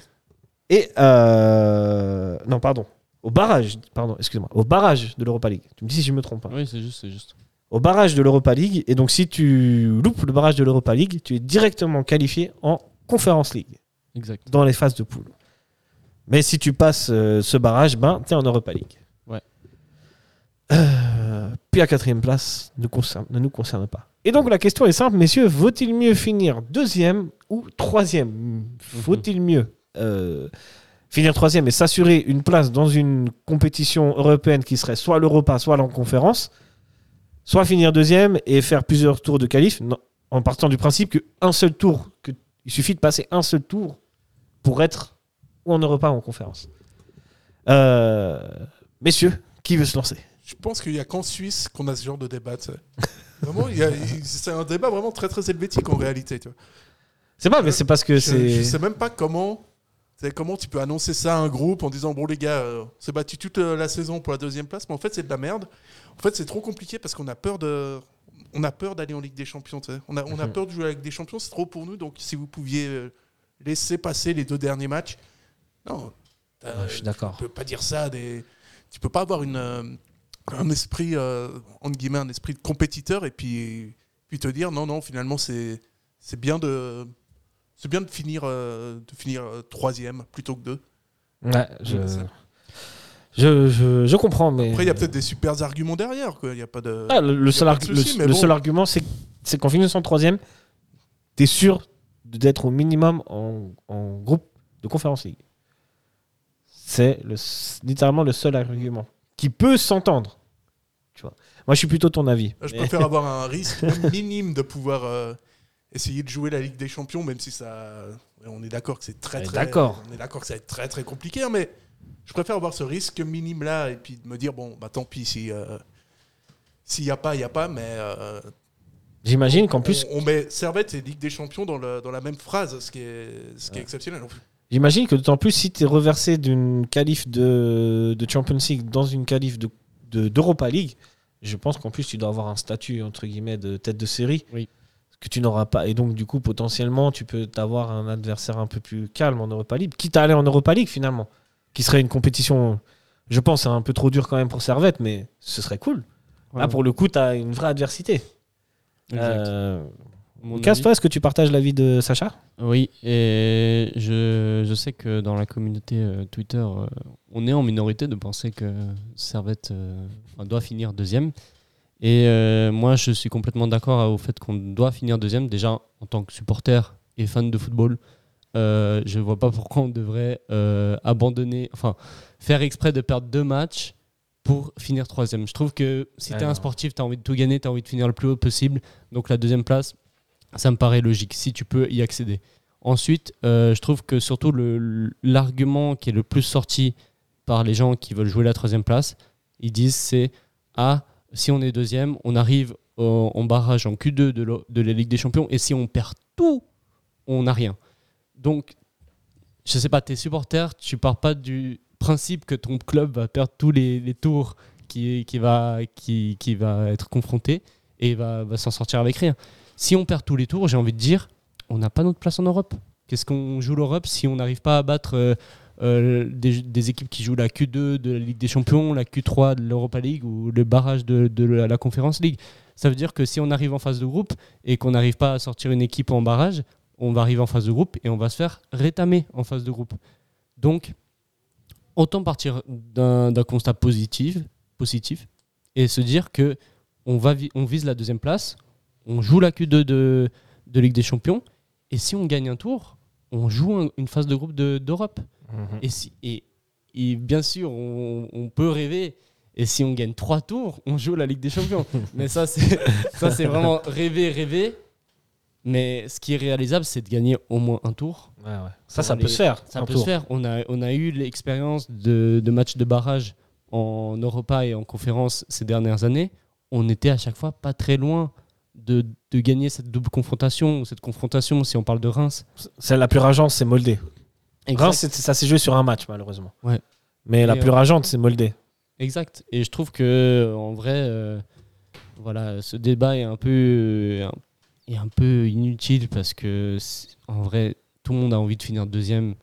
Et euh, non, pardon, au barrage, pardon, excuse-moi, au barrage de l'Europa League. Tu me dis si je me trompe. hein. Oui, c'est juste, c'est juste. Au barrage de l'Europa League. Et donc, si tu loupes le barrage de l'Europa League, tu es directement qualifié en Conference League Exact. dans les phases de poule. Mais si tu passes euh, ce barrage, ben, tu es en Europa League. Ouais. Euh, puis la quatrième place ne, concerne- ne nous concerne pas. Et donc la question est simple, messieurs, vaut-il mieux finir deuxième ou troisième? Vaut-il mieux euh, finir troisième et s'assurer une place dans une compétition européenne qui serait soit l'Europa, soit la conférence, soit finir deuxième et faire plusieurs tours de qualif, non, en partant du principe qu'un seul tour, que, il suffit de passer un seul tour pour être ou en Europa ou en conférence. Euh, messieurs, qui veut se lancer? Je pense qu'il n'y a qu'en Suisse qu'on a ce genre de débat. tu sais. Vraiment, c'est un débat vraiment très très helvétique en réalité. C'est pas, mais c'est parce que Je, je c'est. sais même pas comment, comment tu peux annoncer ça à un groupe en disant bon les gars, euh, on s'est battu toute euh, la saison pour la deuxième place, mais en fait c'est de la merde. En fait c'est trop compliqué parce qu'on a peur de, on a peur d'aller en Ligue des Champions. a, on a Mhm. peur de jouer avec des champions, c'est trop pour nous. Donc si vous pouviez laisser passer les deux derniers matchs, non. Ouais, je suis d'accord. Tu peux pas dire ça. Des... Tu peux pas avoir une, euh, un esprit, euh, entre guillemets, un esprit de compétiteur et puis, puis te dire non, non, finalement, c'est c'est bien de. C'est bien de finir, euh, de finir troisième plutôt que deux. Ouais, je, je, je, je comprends, mais. Après, il y a peut-être des super arguments derrière. quoi. Y a pas de. Ah, le, le y a seul, pas le- seul argument, c'est c'est qu'en finissant troisième, tu es sûr d'être au minimum en, en groupe de Conférence League. C'est le, littéralement le seul argument qui peut s'entendre. Tu vois. Moi, je suis plutôt ton avis. Je Mais- préfère avoir un risque minime de pouvoir euh, essayer de jouer la Ligue des Champions, même si ça. On est d'accord que c'est très très. d'accord. On est d'accord que ça va être très très compliqué, hein, mais je préfère avoir ce risque minime là et puis de me dire bon bah tant pis si euh, s'il y a pas il y a pas, mais euh, J'imagine qu'en plus, on, on met Servette et Ligue des Champions dans, le- dans la même phrase, ce qui est ce qui est exceptionnel. J'imagine que d'autant plus si tu es reversé d'une qualif de, de Champions League dans une qualif de- de- d'Europa League, je pense qu'en plus tu dois avoir un statut entre guillemets de tête de série Oui. que tu n'auras pas. Et donc du coup potentiellement tu peux avoir un adversaire un peu plus calme en Europa League, quitte à aller en Europa League finalement, qui serait une compétition, je pense, un peu trop dure quand même pour Servette, mais ce serait cool. Ouais, Là ouais. pour le coup tu as une vraie adversité. Euh, avis- toi, est-ce que tu partages l'avis de Sacha? Oui, et je, je sais que dans la communauté euh, Twitter, euh, on est en minorité de penser que Servette euh, doit finir deuxième. Et euh, moi, je suis complètement d'accord au fait qu'on doit finir deuxième. Déjà, en tant que supporter et fan de football, euh, je ne vois pas pourquoi on devrait euh, abandonner, enfin, faire exprès de perdre deux matchs pour finir troisième. Je trouve que si tu es un sportif, tu as envie de tout gagner, tu as envie de finir le plus haut possible. Donc la deuxième place, ça me paraît logique, si tu peux y accéder. Ensuite, euh, je trouve que surtout l'argument qui est le plus sorti par les gens qui veulent jouer la troisième place, ils disent c'est Ah, si on est deuxième, on arrive au- en barrage en Q2 de, de la Ligue des Champions, et si on perd tout, on n'a rien. Donc, je sais pas, tes supporters, tu pars pas du principe que ton club va perdre tous les, tours qui, qui, va, qui, qui va être confronté et va, va s'en sortir avec rien. Si on perd tous les tours, j'ai envie de dire, on n'a pas notre place en Europe. Qu'est-ce qu'on joue l'Europe si on n'arrive pas à battre euh, euh, des, équipes qui jouent la Q2 de la Ligue des Champions, la Q3 de l'Europa League ou le barrage de, de la, Conference League? Ça veut dire que si on arrive en phase de groupe et qu'on n'arrive pas à sortir une équipe en barrage, on va arriver en phase de groupe et on va se faire rétamer en phase de groupe. Donc, autant partir d'un constat positif, positif et se dire que on, va on vise la deuxième place, on joue la Q2 de, de Ligue des Champions, et si on gagne un tour, on joue un- une phase de groupe de- d'Europe. Mhm. Et, si, et, et bien sûr, on, on peut rêver. Et si on gagne trois tours, on joue la Ligue des Champions. Mais ça, c'est vraiment rêver, rêver. Mais ce qui est réalisable, c'est de gagner au moins un tour. Ouais, ouais. Ça, ça peut se faire. Ça peut tour. se faire. On a, on a eu l'expérience de, de matchs de barrage en Europa et en conférence ces dernières années. On était à chaque fois pas très loin de, de gagner cette double confrontation, ou cette confrontation, si on parle de Reims. Celle la plus rageante, c'est Moldé. Exact. Reims, ça s'est joué sur un match, malheureusement. Ouais. Mais la plus euh, rageante, c'est Moldé. Exact. Et je trouve que en vrai, euh, voilà, ce débat est un peu, euh, est un peu inutile parce que en vrai, tout le monde a envie de finir deuxième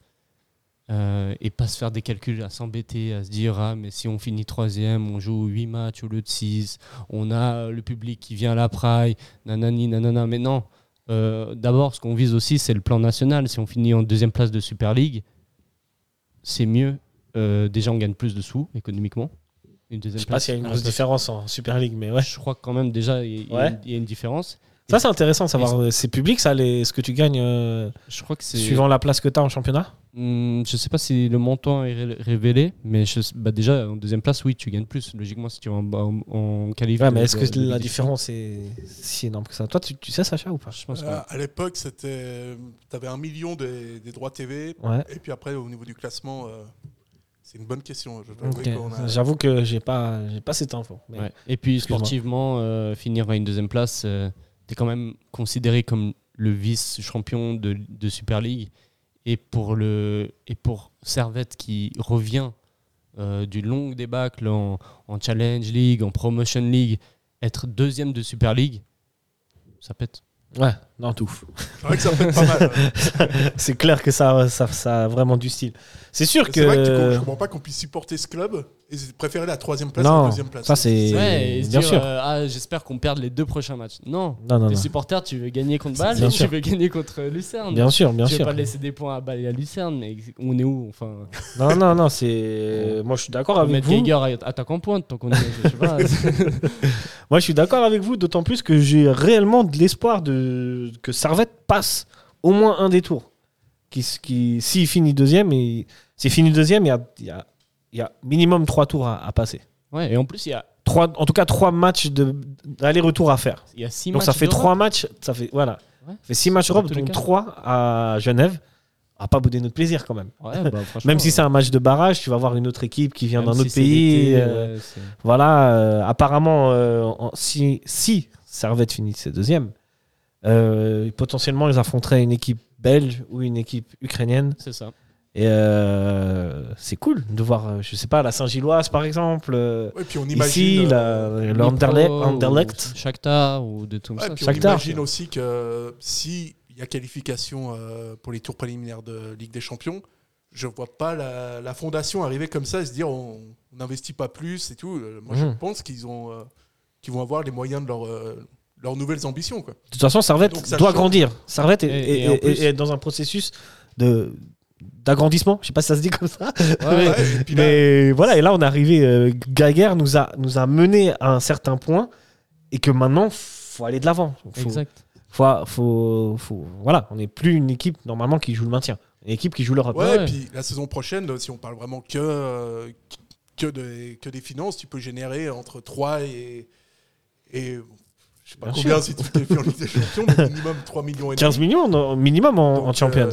euh, et pas se faire des calculs, à s'embêter, à se dire ah mais si on finit troisième, on joue 8 matchs au lieu de 6, on a le public qui vient à la praille, nanani nanana. Mais non. Euh, D'abord, ce qu'on vise aussi, c'est le plan national. Si on finit en deuxième place de Super League, c'est mieux. Euh, déjà, on gagne plus de sous économiquement. Une deuxième Je sais pas s'il y a une la grosse différence en Super League, mais ouais. Je crois que quand même déjà y, y il y a une différence. Ça, c'est intéressant de savoir. euh, C'est public, ça, les... ce que tu gagnes euh, Je crois que c'est suivant la place que tu as en championnat Hmm, je sais pas si le montant est ré- révélé, mais je- bah déjà en deuxième place, oui, tu gagnes plus. Logiquement, si tu es en, en, en qualif. Ouais, mais est-ce que la différence est si énorme que ça? Toi, tu, tu sais, Sacha, ou pas? Champions, Je pense Euh, que à l'époque, c'était, tu avais un million des, des droits TV. Ouais. Et puis après, au niveau du classement, euh, c'est une bonne question. A- J'avoue que j'ai pas, j'ai pas cette info. mais- Ouais. Et puis sportivement, euh, finir à une deuxième place, tu es quand même considéré comme le vice-champion de, Super League. Et pour, le, et pour Servette qui revient euh, du long débâcle en, en Challenge League, en Promotion League, être deuxième de Super League, ça pète. Ouais, non, tout. C'est vrai que ça fait pas mal. ouais. c'est clair que ça, ça, ça a vraiment du style. C'est sûr que. C'est vrai que tu- je comprends pas qu'on puisse supporter ce club et préférer la troisième place à Non, la deuxième place. ça, c'est- Ouais, bien dire, sûr. euh, ah, j'espère qu'on perde les deux prochains matchs. Non, Non, non, les supporters, tu veux gagner contre Bâle Bien et sûr. tu veux gagner contre Lucerne. Bien sûr, bien tu sûr. veux pas laisser des points à Bâle et à Lucerne, mais on est où Enfin, Non, non, non, c'est. Moi, je suis d'accord avec mettre vous. Geiger à- attaque en pointe tant qu'on est. Je sais pas. Moi, je suis d'accord avec vous, d'autant plus que j'ai réellement de l'espoir de... que Servette passe au moins un des tours. Qui, qui, S'il finit deuxième, et... s'il finit deuxième, il y a, il y, a, il y a minimum trois tours à, à passer. ouais, et en plus, il y a, Trois, en tout cas, trois matchs d'aller-retour à faire. il y a six Donc matchs. ça fait trois matchs, ça fait voilà, Ouais. ça fait six matchs Europe, donc trois à Genève. À pas bouder notre plaisir quand même. Ouais, bah, Même si c'est un match de barrage, tu vas voir une autre équipe qui vient d'un si autre pays. euh, Voilà, euh, apparemment, euh, en- si, si Servette finissait deuxième, euh, potentiellement ils affronteraient une équipe belge ou une équipe ukrainienne. c'est ça. Et euh, c'est cool de voir, euh, je sais pas, la Saint-Gilloise par exemple. euh, Ouais, puis on ici, imagine. la- euh, le Anderlecht. Dnipro Anderlecht. ou Shakhtar ou des trucs ouais, comme puis ça. on Shakhtar. imagine aussi que si il y a qualification euh, pour les tours préliminaires de Ligue des Champions, je vois pas la, la fondation arriver comme ça et se dire on n'investit pas plus et tout. Moi, je Mhm. pense qu'ils ont, euh, qu'ils vont avoir les moyens de leur, euh, leurs nouvelles ambitions. Quoi. De toute façon, Servette Donc, doit change. grandir. Servette est, Et- et en est- plus- est dans un processus de d'agrandissement. Je sais pas si ça se dit comme ça. Ouais, Mais- et là, Mais voilà, et là on est arrivé. Euh, Geiger nous a, nous a mené à un certain point et que maintenant, faut aller de l'avant. Faut, Exact. faut, faut, faut- voilà, on n'est plus une équipe normalement qui joue le maintien. Une équipe qui joue l'Europe. Ouais, Ouais. et puis la saison prochaine, si on parle vraiment que, euh, que, des, que des finances, tu peux générer entre 3 et. et je sais pas Bien combien sûr. si tu te qualifies en Ligue des Champions, mais minimum 3 millions et 15 demi. millions en- minimum en, Donc, en Champions.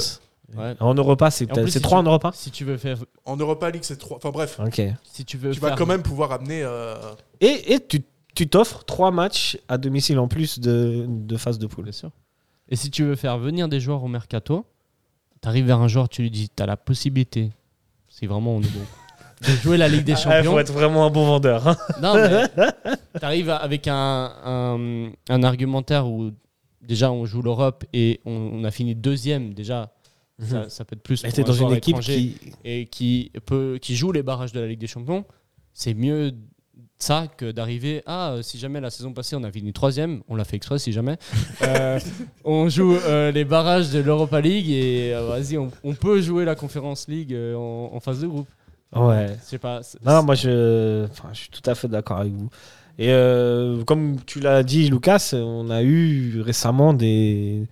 Ouais. En Europa, c'est Et en peut-être- plus, c'est si 3 tu- en Europa Si tu veux faire, En Europa League, c'est 3. Enfin bref, Ok. si tu veux tu vas quand même pouvoir amener. euh, Et, et tu tu t'offres 3 matchs à domicile en plus de, de phase de poule. Bien sûr. Et si tu veux faire venir des joueurs au mercato, tu arrives vers un joueur, tu lui dis, tu as la possibilité, si vraiment on est bon, de jouer la Ligue des Il Champions. faut être vraiment un bon vendeur. hein. Non, mais tu arrives avec un, un, un argumentaire où déjà on joue l'Europe et on, on a fini deuxième déjà. ça, ça peut être plus. Mais pour t'es un dans une équipe qui. et qui peut, qui joue les barrages de la Ligue des Champions. C'est mieux ça que d'arriver. Ah, si jamais la saison passée on a fini troisième, on l'a fait exprès si jamais. euh, on joue euh, les barrages de l'Europa League et euh, vas-y, on, on peut jouer la Conférence League en, en phase de groupe. Ouais. Je sais pas. Non, moi je, enfin, je suis tout à fait d'accord avec vous. Et euh, comme tu l'as dit, Lucas, on a eu récemment des,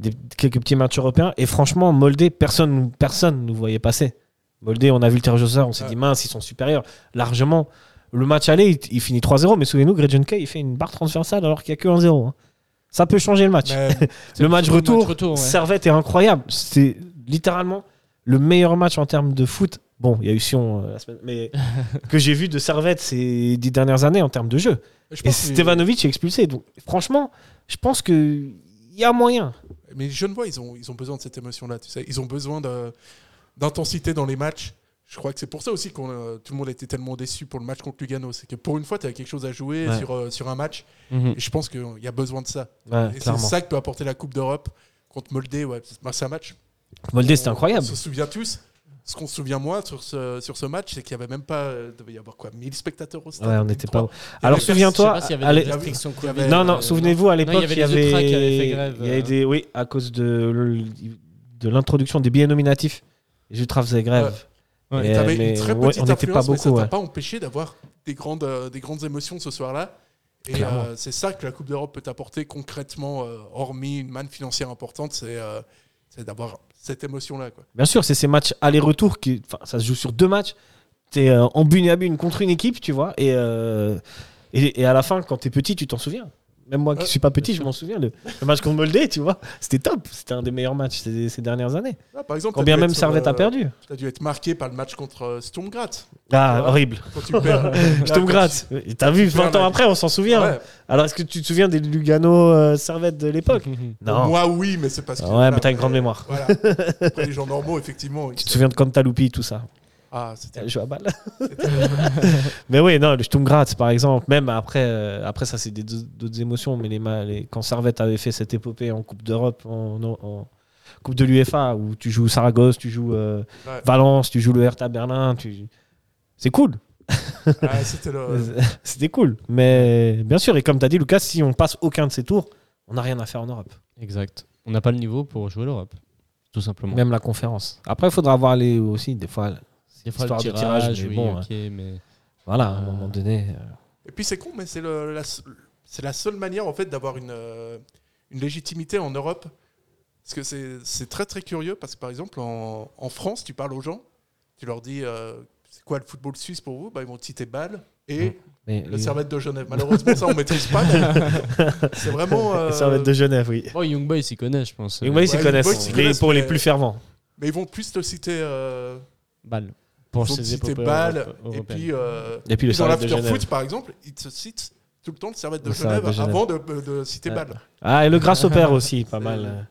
des- quelques petits matchs européens. Et franchement, Moldé, personne personne nous voyait passer. Moldé, on a vu le sort, on s'est Ouais. dit mince, ils sont supérieurs largement. Le match aller, il, il finit 3-0, mais souvenez-nous, Gretchen Kay, il fait une barre transversale alors qu'il n'y a que 1-0. hein. Ça peut changer le match. Le match retour, match retour, ouais. Servette est incroyable. C'est littéralement le meilleur match en termes de foot. Bon, il y a eu Sion euh, la semaine, mais que j'ai vu de Servette ces dix dernières années en termes de jeu. je Et Stevanovic est expulsé. Donc, franchement, je pense que il y a moyen. Mais les jeunes voix, ils ont, ils ont besoin de cette émotion-là, tu sais. Ils ont besoin d'intensité dans les matchs. Je crois que c'est pour ça aussi que tout le monde était tellement déçu pour le match contre Lugano. C'est que pour une fois, tu as quelque chose à jouer Ouais. sur, euh, sur un match. Mhm. Et je pense qu'il y a besoin de ça. Ouais, et c'est ça que peut apporter la Coupe d'Europe contre Moldé. Ouais. Bah, c'est un match. Moldé, c'était incroyable. On se souvient tous. Ce qu'on se souvient moi sur ce, sur ce match, c'est qu'il n'y avait même pas. euh, devait y avoir quoi 1000 spectateurs au stade Ouais, on n'était pas. 1003. Alors Il souviens-toi. Je sais pas s'il y avait allez- des restrictions il y avait- Covid. Non, non, Euh, souvenez-vous, à l'époque, il y avait il y avait, grève, il y avait des, oui, à cause de, de l'introduction des billets nominatifs. Les Ultras faisaient grève. Ouais. Et, T'avais mais une très ouais, petite on n'était pas mais ça beaucoup. t'a ouais. pas empêché d'avoir des grandes, euh, des grandes émotions ce soir-là. Et euh, c'est ça que la Coupe d'Europe peut t'apporter concrètement, euh, hormis une manne financière importante, c'est euh, c'est d'avoir cette émotion-là. Bien sûr, c'est ces matchs aller-retour qui, ça se joue sur deux matchs. T'es euh, en bune à bune contre une équipe, tu vois, et, euh, et, et à la fin, quand t'es petit, tu t'en souviens. Même moi qui Ouais, suis pas petit, je m'en souviens. Le, le match contre Moldé, tu vois, c'était top. C'était un des meilleurs matchs ces, ces dernières années. Ah, par exemple, Quand bien même Servette euh, a perdu. T'as dû être marqué par le match contre euh, Sturm Graz. Ah, horrible. Quand tu perds. T'as vu, tu perds 20 ans après, on s'en souvient. Ouais. Alors, est-ce que tu te souviens des Lugano euh, Servette de l'époque? Non. Moi, oui, mais c'est parce que. Ouais, mais t'as une grande mémoire. Voilà. Après, les gens normaux, effectivement. Tu te souviens de Cantaloupi, tout ça? Ah, c'était. Elle joue à balle. mais oui, non, le Sturm Graz, par exemple, même après, euh, après ça, c'est des- d'autres émotions, mais les, ma- les- quand Servette avait fait cette épopée en Coupe d'Europe, en, en- en Coupe de l'UEFA, où tu joues Saragosse, tu joues euh, Ouais. Valence, tu joues le Hertha Berlin, tu... c'est cool. Ah, c'était le. C'était cool. Mais bien sûr, et comme tu as dit, Lucas, si on passe aucun de ces tours, on n'a rien à faire en Europe. Exact. On n'a pas le niveau pour jouer l'Europe. Tout simplement. Même la conférence. Après, il faudra voir les aussi, des fois. Des fois, histoire le de tirage, tirage, mais oui, bon, ok, mais Voilà, à un Euh, moment donné. euh, Et puis c'est con, mais c'est le- la, la seule manière en fait d'avoir une, euh, une légitimité en Europe. Parce que c'est c'est très très curieux, parce que par exemple en, en France, tu parles aux gens, tu leur dis euh, c'est quoi le football suisse pour vous? Bah, Ils vont te citer Bâle et mais le Servette de Genève. Malheureusement, ça on maîtrise pas. c'est vraiment. euh, Le Servette de Genève, oui. Bon, Young Boys s'y connaissent, je pense. S'y Ouais, connaissent. Young Boys s'y connaissent, pour les plus fervents. Mais ils vont plus te citer. Euh, Balle. Pour Bâle, europe- et puis. euh, Et puis le dans par exemple, ils te citent tout le temps le Servette de Genève de Genève. avant de, de citer Ouais. Bâle. Ah, et le Grasshopper aussi, pas mal.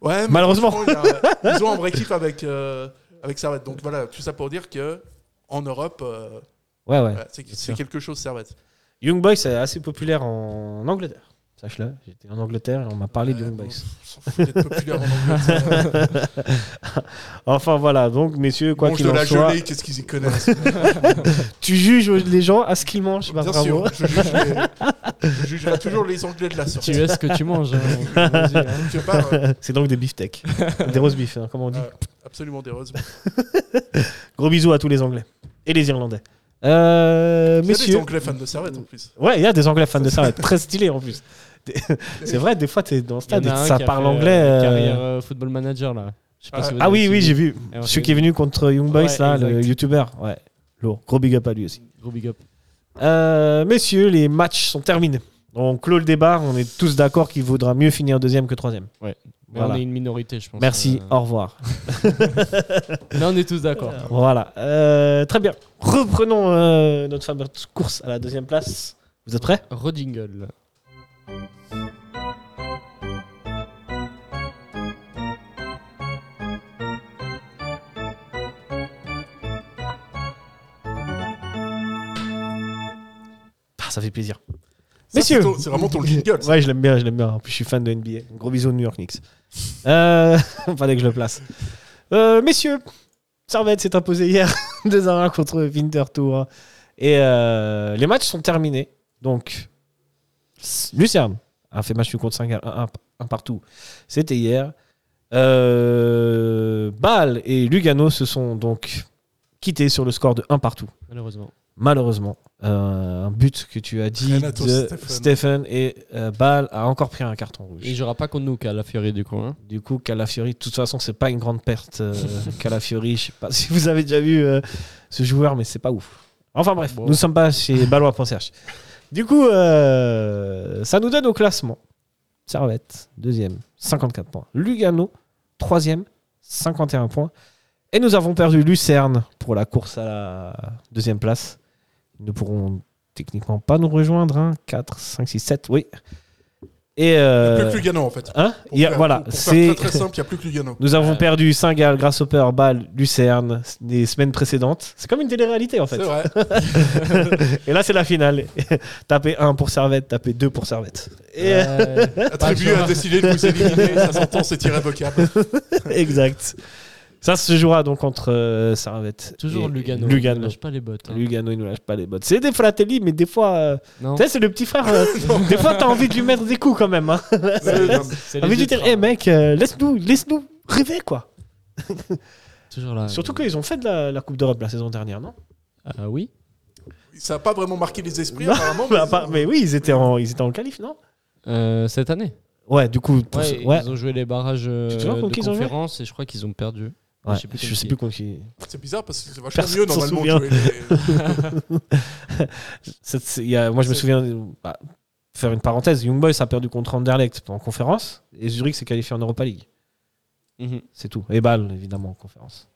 Ouais, mais Malheureusement. a- ils ont un vrai kiff avec, euh, avec Servette. Donc voilà, tout ça pour dire que en Europe, euh, Ouais, ouais. c'est quelque chose Servette. Young Boys, c'est assez populaire en Angleterre. Sache-le. J'étais en Angleterre et on m'a parlé Ouais, fout d'être populaire en Angleterre. Enfin voilà, donc messieurs, quoi Mange qu'il de en la soit, gelée, qu'est-ce qu'ils y connaissent tu juges les gens à ce qu'ils mangent. Bien bravo. sûr, je, juge les- je jugerai toujours les Anglais de la sortie. Tu es ce que tu manges. hein. Hein. Quelque part, euh, C'est donc des beefsteaks. des roast beef, hein, comme on dit. euh, absolument des roses. Gros bisous à tous les Anglais. Et les Irlandais. Euh, Il y a des messieurs. Anglais fans de Servette en plus. Ouais, il y a des Anglais fans de ça, très stylé en plus. C'est vrai, des fois, t'es dans le stade a et ça parle fait, anglais. euh, euh, Carrière euh, football manager là. Je sais pas Ah. si Ah oui, oui, j'ai vu. Celui fait- qui est venu contre Young Boys, Ouais, là, le. YouTuber. Ouais, lourd. Gros big up à lui aussi. Gros big up. Euh, messieurs, les matchs sont terminés. On clôt le débat. On est tous d'accord qu'il vaudra mieux finir deuxième que troisième. Mais Voilà. on est une minorité, je pense. Merci, Euh, au revoir. Mais on est tous d'accord. Voilà. Euh, très bien. Reprenons euh, notre fameuse course à la deuxième place. Vous êtes prêts? Rodingle. Ah, Ça fait plaisir. Ça, Messieurs. c'est ton- C'est vraiment ton jingle. ça. Ouais, je l'aime bien, je l'aime bien. En plus, je suis fan de NBA. Gros bisous de New York Knicks. Euh, fallait que je le place. Euh, messieurs, Servette s'est imposé hier 2 à 1 contre Winterthur. Et euh, les matchs sont terminés. Donc, Lucerne a fait match nul contre 5 à 1, partout. C'était hier. Euh, Bâle et Lugano se sont donc quittés sur le score de 1 partout. Malheureusement. Malheureusement, euh, un but que tu as dit Renato de Stephen. Stephen et euh, Bâle a encore pris un carton rouge. Il jouera pas contre nous Fury du coup. hein. Du coup, Calafiori, de toute façon, c'est pas une grande perte. euh, Calafiori, je sais pas si vous avez déjà vu euh, ce joueur, mais c'est pas ouf. Enfin bref, Bon. nous sommes pas chez Balois.ch. Du coup, euh, ça nous donne au classement. Servette, deuxième, 54 points. Lugano, troisième, 51 points. Et nous avons perdu Lucerne pour la course à la deuxième place. Ils ne pourront techniquement pas nous rejoindre. hein. 4, 5, 6, 7, oui. Et Il n'y a euh, plus que Lugano, en fait. hein Pour Il y a- faire- voilà, c'est très très simple, il n'y a plus que Lugano. nous avons perdu Saint-Gall, Grasshopper, Bâle, Lucerne des semaines précédentes. C'est comme une télé-réalité en fait. C'est vrai. Et là, c'est la finale. tapez 1 pour Servette, tapez 2 pour Servette. Et, euh, Ouais. La tribu a décidé de vous éliminer. Ça s'entend, c'est irrévocable. exact. Ça se jouera donc entre euh, Servette. Toujours et Lugano. Lugano. Ne lâche pas les bottes. hein. Lugano, il ne lâche pas les bottes. C'est des fratelli, mais des fois. euh. Tu sais, c'est le petit frère. euh, des fois, t'as envie de lui mettre des coups quand même. Hein. Envie de lui dire, hé mec, euh, laisse-nous laisse -nous rêver quoi. Toujours là. Surtout qu'ils ont fait de la, la Coupe d'Europe la saison dernière, non? Ah oui. Ça n'a pas vraiment marqué les esprits, Non, apparemment. Bah, mais oui, ils étaient en, ils étaient en qualif, non? Euh, cette année. Ouais, du coup, pour Ouais, ce- ouais. Ils ont joué les barrages euh, de conférence et je crois qu'ils ont perdu. Ouais, je sais plus je sais plus contre qui. C'est bizarre parce que c'est vachement Personne mieux normalement les- y a- moi, je me souviens, bah, faire une parenthèse, Young Boys a perdu contre Anderlecht en conférence et Zurich s'est qualifié en Europa League. Mhm. C'est tout. Et Bâle, évidemment, en conférence.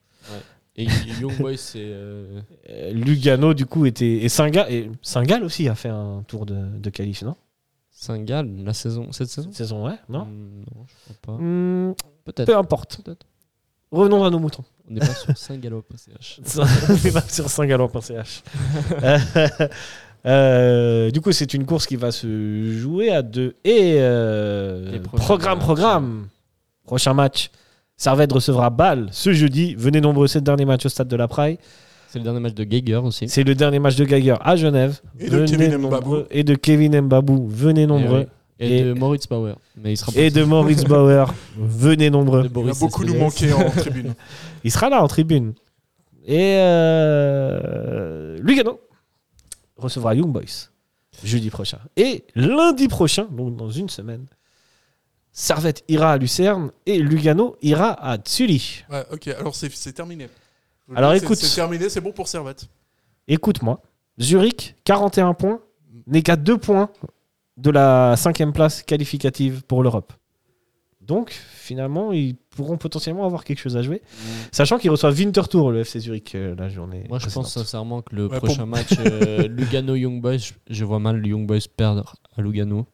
Et Young Boys, c'est. euh, Euh, Lugano, du coup, était. Et Saint-Gall et aussi a fait un tour de, de qualif, non? Saint-Gall, la saison, cette saison? Cette saison, ouais, non? Hmm, Non, je crois pas. Hmm, Peut-être. Peu importe. Peut-être. Revenons à nos moutons. On n'est pas sur Saint-Gallo.ch. C'est pas sur saint-galland.ch. Euh, euh, du coup, c'est une course qui va se jouer à deux. Et euh, programme, matchs. programme. Prochain match. Servette recevra Bâle ce jeudi. Venez nombreux, c'est le dernier match au stade de la Praille. C'est le dernier match de Geiger aussi. C'est le dernier match de Geiger à Genève. Et de Kevin. Mbabou. Et de Kevin Mbabou. Venez nombreux. Et, Et- de Moritz Bauer. Mais il sera pas Et de Maurice Bauer. Venez nombreux. Il va beaucoup nous manquer en tribune. Il sera là en tribune. Et euh, Lugano recevra Young Boys jeudi prochain. Et lundi prochain, donc dans une semaine, Servette ira à Lucerne et Lugano ira à Zurich. Ouais, ok, alors c'est c'est terminé. Je Alors, écoute. C'est terminé, c'est bon pour Servette. Écoute-moi, Zurich, 41 points, n'est qu'à 2 points de la cinquième place qualificative pour l'Europe. Donc, finalement, ils pourront potentiellement avoir quelque chose à jouer. Sachant qu'ils reçoivent Winterthur, le FC Zurich, euh, la journée. Moi, je pense sincèrement que le Ouais, prochain pour- match euh, Lugano-Young Boys, je- je vois mal le Young Boys perdre à Lugano.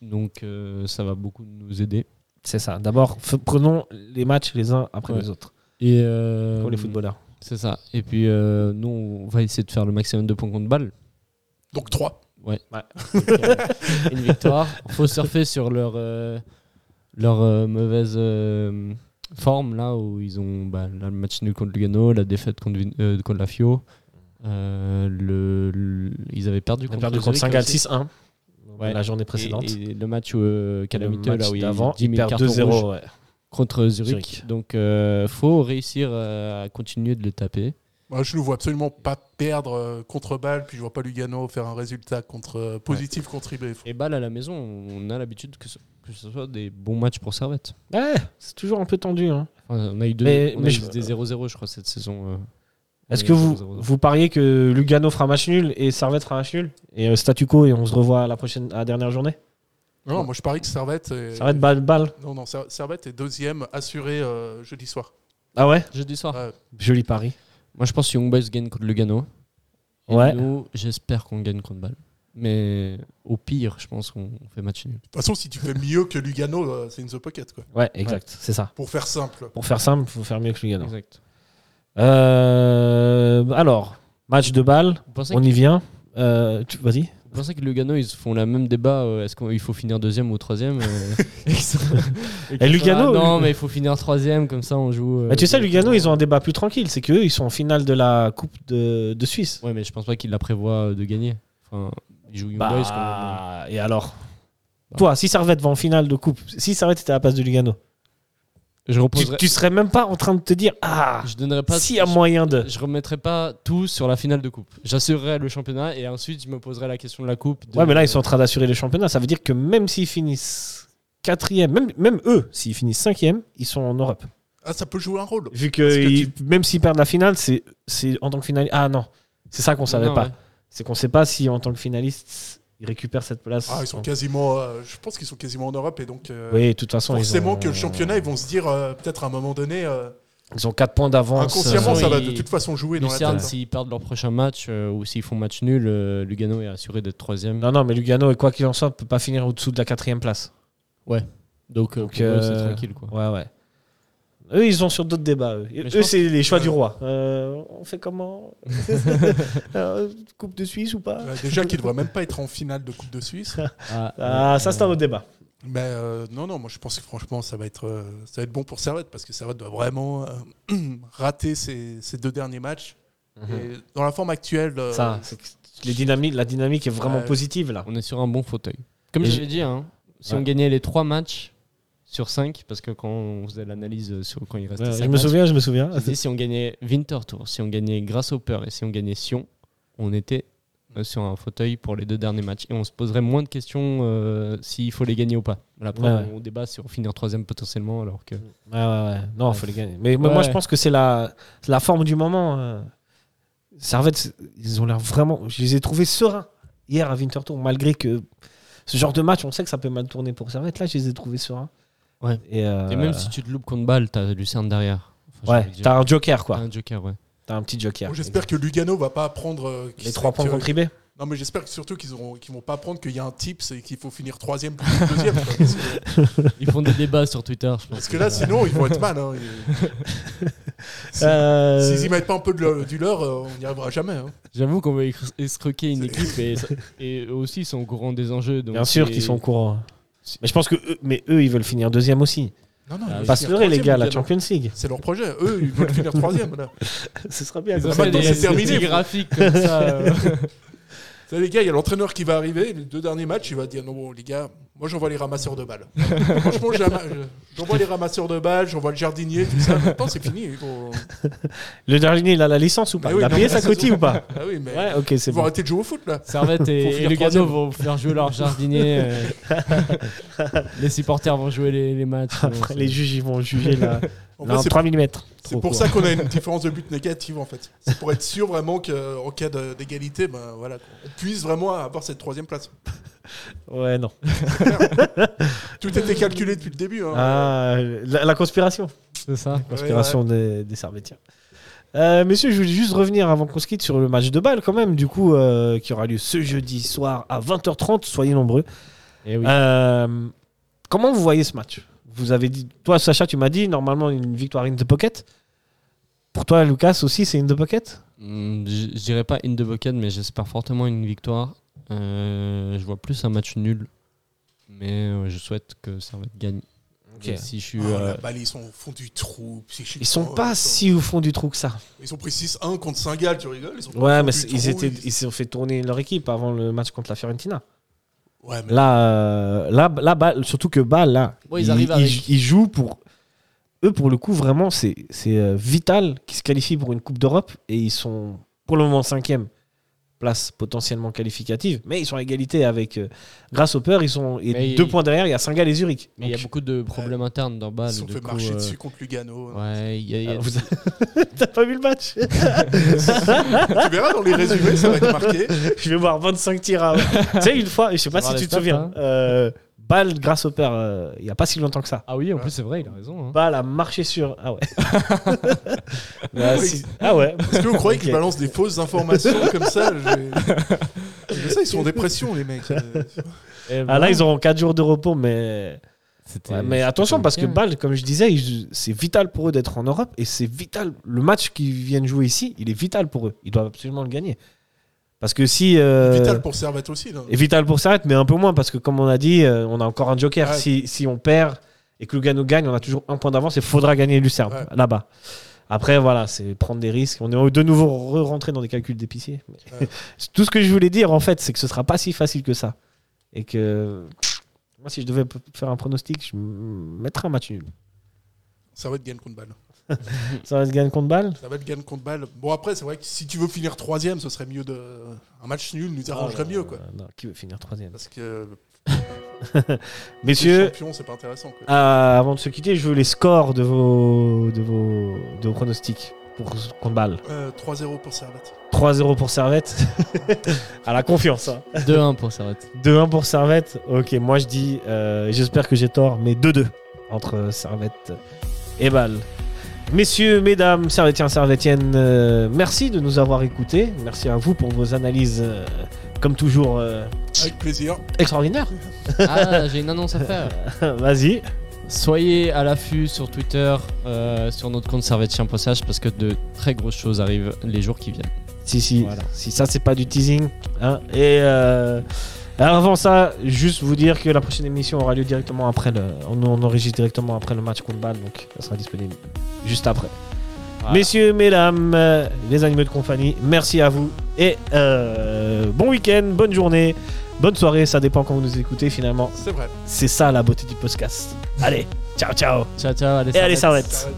Donc, euh, ça va beaucoup nous aider. C'est ça. D'abord, prenons les matchs les uns après Ouais. les autres. Et euh, Pour les footballeurs. C'est ça. Et puis, euh, nous, on va essayer de faire le maximum de points contre balle. Donc 3. Ouais. Une victoire. faut surfer sur leur, euh, leur euh, mauvaise euh, forme, là, où ils ont bah, là, le match nul contre Lugano, la défaite contre, euh, contre la Fio. Euh, le, le- ils avaient perdu contre, perdu contre Zurich Saint-Gall aussi. 6-1 Ouais. la journée précédente. et le match euh, calamiteux, Le match là où il y a d'avant, 10 000 ils perdent cartons 2-0. rouges ouais. contre Zurich. Zurich. Donc, euh, faut réussir euh, à continuer de les taper. Moi, je ne vois absolument pas perdre euh, contre Bâle, puis je vois pas Lugano faire un résultat contre, euh, positif contre IB. Et balle à la maison, on a l'habitude que ce, que ce soit des bons matchs pour Servette. Ouais, c'est toujours un peu tendu. hein. Enfin, on a eu, deux, Mais- on a mais eu je- des 0-0, je crois, cette saison. euh. Est-ce que vous, 0-0. vous pariez que Lugano fera match nul et Servette fera match nul Et euh, statu quo et on se revoit à la prochaine, à la dernière journée? Non, moi je parie que Servette. Est... Servette balle, balle. Non, non, Ser- Servette est deuxième assuré euh, jeudi soir. Ah ouais? Jeudi soir. Ouais. Joli pari. Moi, je pense que Young Boys gagne contre Lugano. Et Ouais. nous, j'espère qu'on gagne contre Bâle. Mais au pire, je pense qu'on fait match nul. De toute façon, si tu fais mieux que Lugano, euh, c'est in the pocket. Quoi. Ouais, exact, c'est ça. Pour faire simple. Pour faire simple, il faut faire mieux que Lugano. Exact. Euh, alors, match de balle, on y vient. Euh, tu- Vas-y. Vous Vous pensez que Lugano, ils font le même débat euh, est-ce qu'il faut finir deuxième ou troisième euh, et Lugano, Non, mais il faut finir troisième, comme ça on joue. euh, Mais tu sais, Lugano, ils ont un débat plus tranquille. C'est qu'eux, ils sont en finale de la Coupe de, de Suisse. Ouais, mais je pense pas qu'ils la prévoient de gagner. Enfin, ils jouent Young Boys quand même. Bah, et alors? Toi, si Servette va en finale de Coupe, si Servette était à la place de Lugano, Je tu, reposerai. tu serais même pas en train de te dire Ah, Je donnerais pas. s'il y a je- moyen de. Je remettrai pas tout sur la finale de coupe. J'assurerai le championnat et ensuite je me poserai la question de la coupe. de- Ouais, mais là, ils sont en train d'assurer le championnat. Ça veut dire que même s'ils finissent quatrième, même, même eux, s'ils finissent cinquième, ils sont en Europe. Ah, ça peut jouer un rôle. Vu que, Parce que ils- même s'ils perdent la finale, c'est c'est en tant que finaliste. Ah non, c'est ça qu'on savait Non, pas. ouais. C'est qu'on sait pas si en tant que finaliste, ils récupèrent cette place. Ah, ils sont quasiment. euh, je pense qu'ils sont quasiment en Europe et donc. euh, Oui, de toute façon, ils Forcément ont- que le championnat, ils vont se dire euh, peut-être à un moment donné. euh, Ils ont 4 points d'avance. inconsciemment, ça va de toute façon jouer dans la Lucerne, tête. s'ils perdent leur prochain match euh, ou s'ils font match nul, euh, Lugano est assuré d'être troisième. Non, non, mais Lugano, et quoi qu'il en soit, peut pas finir au-dessous de la quatrième place. Donc, euh, Donc, eux, c'est euh, tranquille. Quoi. Ouais, ouais. Eux, ils sont sur d'autres débats. Eux, c'est les choix que- du roi. Euh, on fait comment Euh, Coupe de Suisse ou pas Euh, déjà qu'ils ne devraient même pas être en finale de Coupe de Suisse. Ah, Ah, ça, c'est un autre débat. Mais euh, non, non, moi je pense que franchement, ça va être, euh, ça va être bon pour Servette parce que Servette doit vraiment euh, rater ses, ses deux derniers matchs. Et dans la forme actuelle, euh, Ça, les dynamiques, la dynamique est vraiment Ouais. positive là. On est sur un bon fauteuil. Comme Et je j'ai- l'ai dit, hein, si Ouais. on gagnait les trois matchs sur 5, parce que quand on faisait l'analyse sur quand il restait Ouais, cinq je me matchs, souviens, je me souviens. dit, si on gagnait Winterthur, si on gagnait Grasshopper et si on gagnait Sion, on était euh, sur un fauteuil pour les deux derniers matchs. Et on se poserait moins de questions euh, s'il faut les gagner ou pas. Là, après, Ouais, ouais. on débat sur finir troisième potentiellement, alors que. Ouais, ouais, ouais. Non, il faut les gagner. Mais, moi, je pense que c'est la, la forme du moment. euh. Servette, ils ont l'air vraiment. Je les ai trouvés sereins hier à Winterthur, malgré que ce genre de match, on sait que ça peut mal tourner pour Servette. Là, je les ai trouvés sereins. Ouais. Et, euh, Et même si tu te loupes contre balle, t'as Lucerne derrière. Enfin, Ouais, t'as un joker, quoi. T'as un joker, ouais. T'as un petit joker. bon, j'espère que Lugano va pas prendre euh, Les trois points contribués. Non, mais j'espère que surtout qu'ils vont pas prendre qu'il y a un tips et qu'il faut finir troisième plutôt que deuxième. Ils font des débats sur Twitter, je pense. parce que là, sinon, ils vont être mal. Hein, Ils- Si- Euh, S'ils y mettent pas un peu de le- du leur, euh, on n'y arrivera jamais. hein. J'avoue qu'on va escro- escroquer une équipe et, et eux aussi ils sont au courant des enjeux. donc Bien sûr qu'ils sont au courant. Mais je pense que eux, mais eux, ils veulent finir deuxième aussi. Non, non, Ah, Pas se leurrer, les gars, la. Champions League. C'est leur projet. Eux, ils veulent finir troisième. Là. Ce sera bien. C'est terminé, graphiques comme ça. les gars, il y a l'entraîneur qui va arriver. Les deux derniers matchs, il va dire non, bon, les gars, moi j'envoie les ramasseurs de balles. Franchement, j'envoie les ramasseurs de balles, j'envoie le jardinier, tout ça. Maintenant, c'est fini. Le dernier, il a la licence ou pas? Ah oui, Il a payé sa ou pas? Ah oui, mais Ouais, ok, c'est ils vont bon. arrêter de jouer au foot là. Servette et, et Lugano vont faire jouer leur jardinier. euh. les supporters vont jouer les, les matchs. Après, les juges, ils vont juger là. En c'est 3 mm. C'est pour ça qu'on a une différence de but négative en fait. C'est pour être sûr vraiment qu'en cas d'égalité, ben, voilà, on puisse vraiment avoir cette troisième place. Ouais, non. Tout était calculé depuis le début. hein. Ah, la, la conspiration. C'est ça. Conspiration des, des Servétiens. Euh, messieurs, je voulais juste revenir avant qu'on se quitte sur le match de balle quand même, du coup, euh, qui aura lieu ce jeudi soir à 20h30. Soyez nombreux. Et oui. Euh, comment vous voyez ce match? Vous avez dit, toi, Sacha, tu m'as dit normalement une victoire in the pocket. Pour toi, Lucas aussi, c'est in the pocket? Hmm, je dirais pas in the bucket, mais j'espère fortement une victoire. Euh, je vois plus un match nul, mais euh, je souhaite que Servette gagne. Et Si je suis. Oh, euh, balle, ils sont au fond du trou. Ils sont pas ils si au fond du trou que ça. Ils ont pris 6-1 contre Saint-Gall, tu rigoles? Ils sont Ouais, mais c'est- trou, ils étaient, ils- ils se sont fait tourner leur équipe avant le match contre la Fiorentina. Ouais, mais Là, euh, là, là, Bâle- surtout que Bâle, là, Ouais, ils arrivent avec- ils jouent pour. Eux, pour le coup, vraiment, c'est c'est, euh, vital qu'ils se qualifient pour une Coupe d'Europe et ils sont pour le moment cinquième place potentiellement qualificative, mais ils sont à égalité avec euh, Grasshopper, ils sont et Mais deux il- points derrière, il y a Saint-Gall et Zurich. mais il y a beaucoup de problèmes internes dans ils Bâle. se sont fait coup, marcher euh, dessus contre Lugano. Ouais, il y a- y a- Ah, vous- T'as pas vu le match tu verras dans les résumés, ça va être marqué. Je vais voir 25 tirs à. tu sais, une fois, je sais pas si tu te stats, souviens, hein. euh, Bâle Grasshopper, euh, il y a pas si longtemps que ça. Ah oui, en plus, c'est vrai, il a raison. hein. Bâle a marché sur. Ah ouais. Bah, Oui. si- Ah ouais. Est-ce que vous croyez Ok. qu'ils balancent des fausses informations comme ça Je je sais, ils sont en dépression, les mecs. Et Ah là, ils auront 4 jours de repos, mais. C'était- Ouais, mais c'était attention, parce que hein. Bâle, comme je disais, ils- c'est vital pour eux d'être en Europe et c'est vital. Le match qu'ils viennent jouer ici, il est vital pour eux. Ils doivent absolument le gagner. Parce que si. euh, Vital pour Servette aussi. là. Et vital pour Servette, mais un peu moins, parce que comme on a dit, euh, on a encore un joker. Ouais. Si, si on perd et que Lugano gagne, on a toujours un point d'avance et il faudra gagner Lucerne Ouais. là-bas. Après, voilà, c'est prendre des risques. On est de nouveau rentré dans des calculs d'épicier. Ouais. Tout ce que je voulais dire, en fait, c'est que ce sera pas si facile que ça. Et que moi, si je devais faire un pronostic, je mettrais un match nul. Servette gagne contre balle. Ça va se gagner contre balle? Servette gagne contre balle. Bon, après, c'est vrai que si tu veux finir troisième, ce serait mieux de. Un match nul nous arrangerait mieux, quoi. Euh, non, qui veut finir troisième? Parce que. Messieurs, champion, c'est pas intéressant. Quoi. Euh, avant de se quitter, je veux les scores de vos, de vos, de vos pronostics pour contre balle. Euh, 3-0 pour Servette. 3-0 pour Servette. à la confiance. Hein. 2-1 pour Servette. 2-1 pour Servette. Ok, moi je dis, euh, j'espère que j'ai tort, mais 2-2 entre Servette et Bâle. Messieurs, mesdames, Servetiens, Servetiennes, euh, merci de nous avoir écoutés. Merci à vous pour vos analyses, euh, comme toujours, euh, Avec plaisir. extraordinaires. Ah, j'ai une annonce à faire. Vas-y. Soyez à l'affût sur Twitter, euh, sur notre compte servetien.ch parce que de très grosses choses arrivent les jours qui viennent. Si, si, Voilà. si ça c'est pas du teasing. hein. Et euh, alors avant ça, juste vous dire que la prochaine émission aura lieu directement après le. On, on enregistre directement après le match contre Bâle, donc ça sera disponible juste après. Voilà. Messieurs, mesdames, euh, les animaux de compagnie, merci à vous et euh, bon week-end, bonne journée, bonne soirée, ça dépend quand vous nous écoutez finalement. C'est vrai. C'est ça la beauté du podcast. Allez, ciao ciao Ciao, ciao. Allez, et allez. Servette.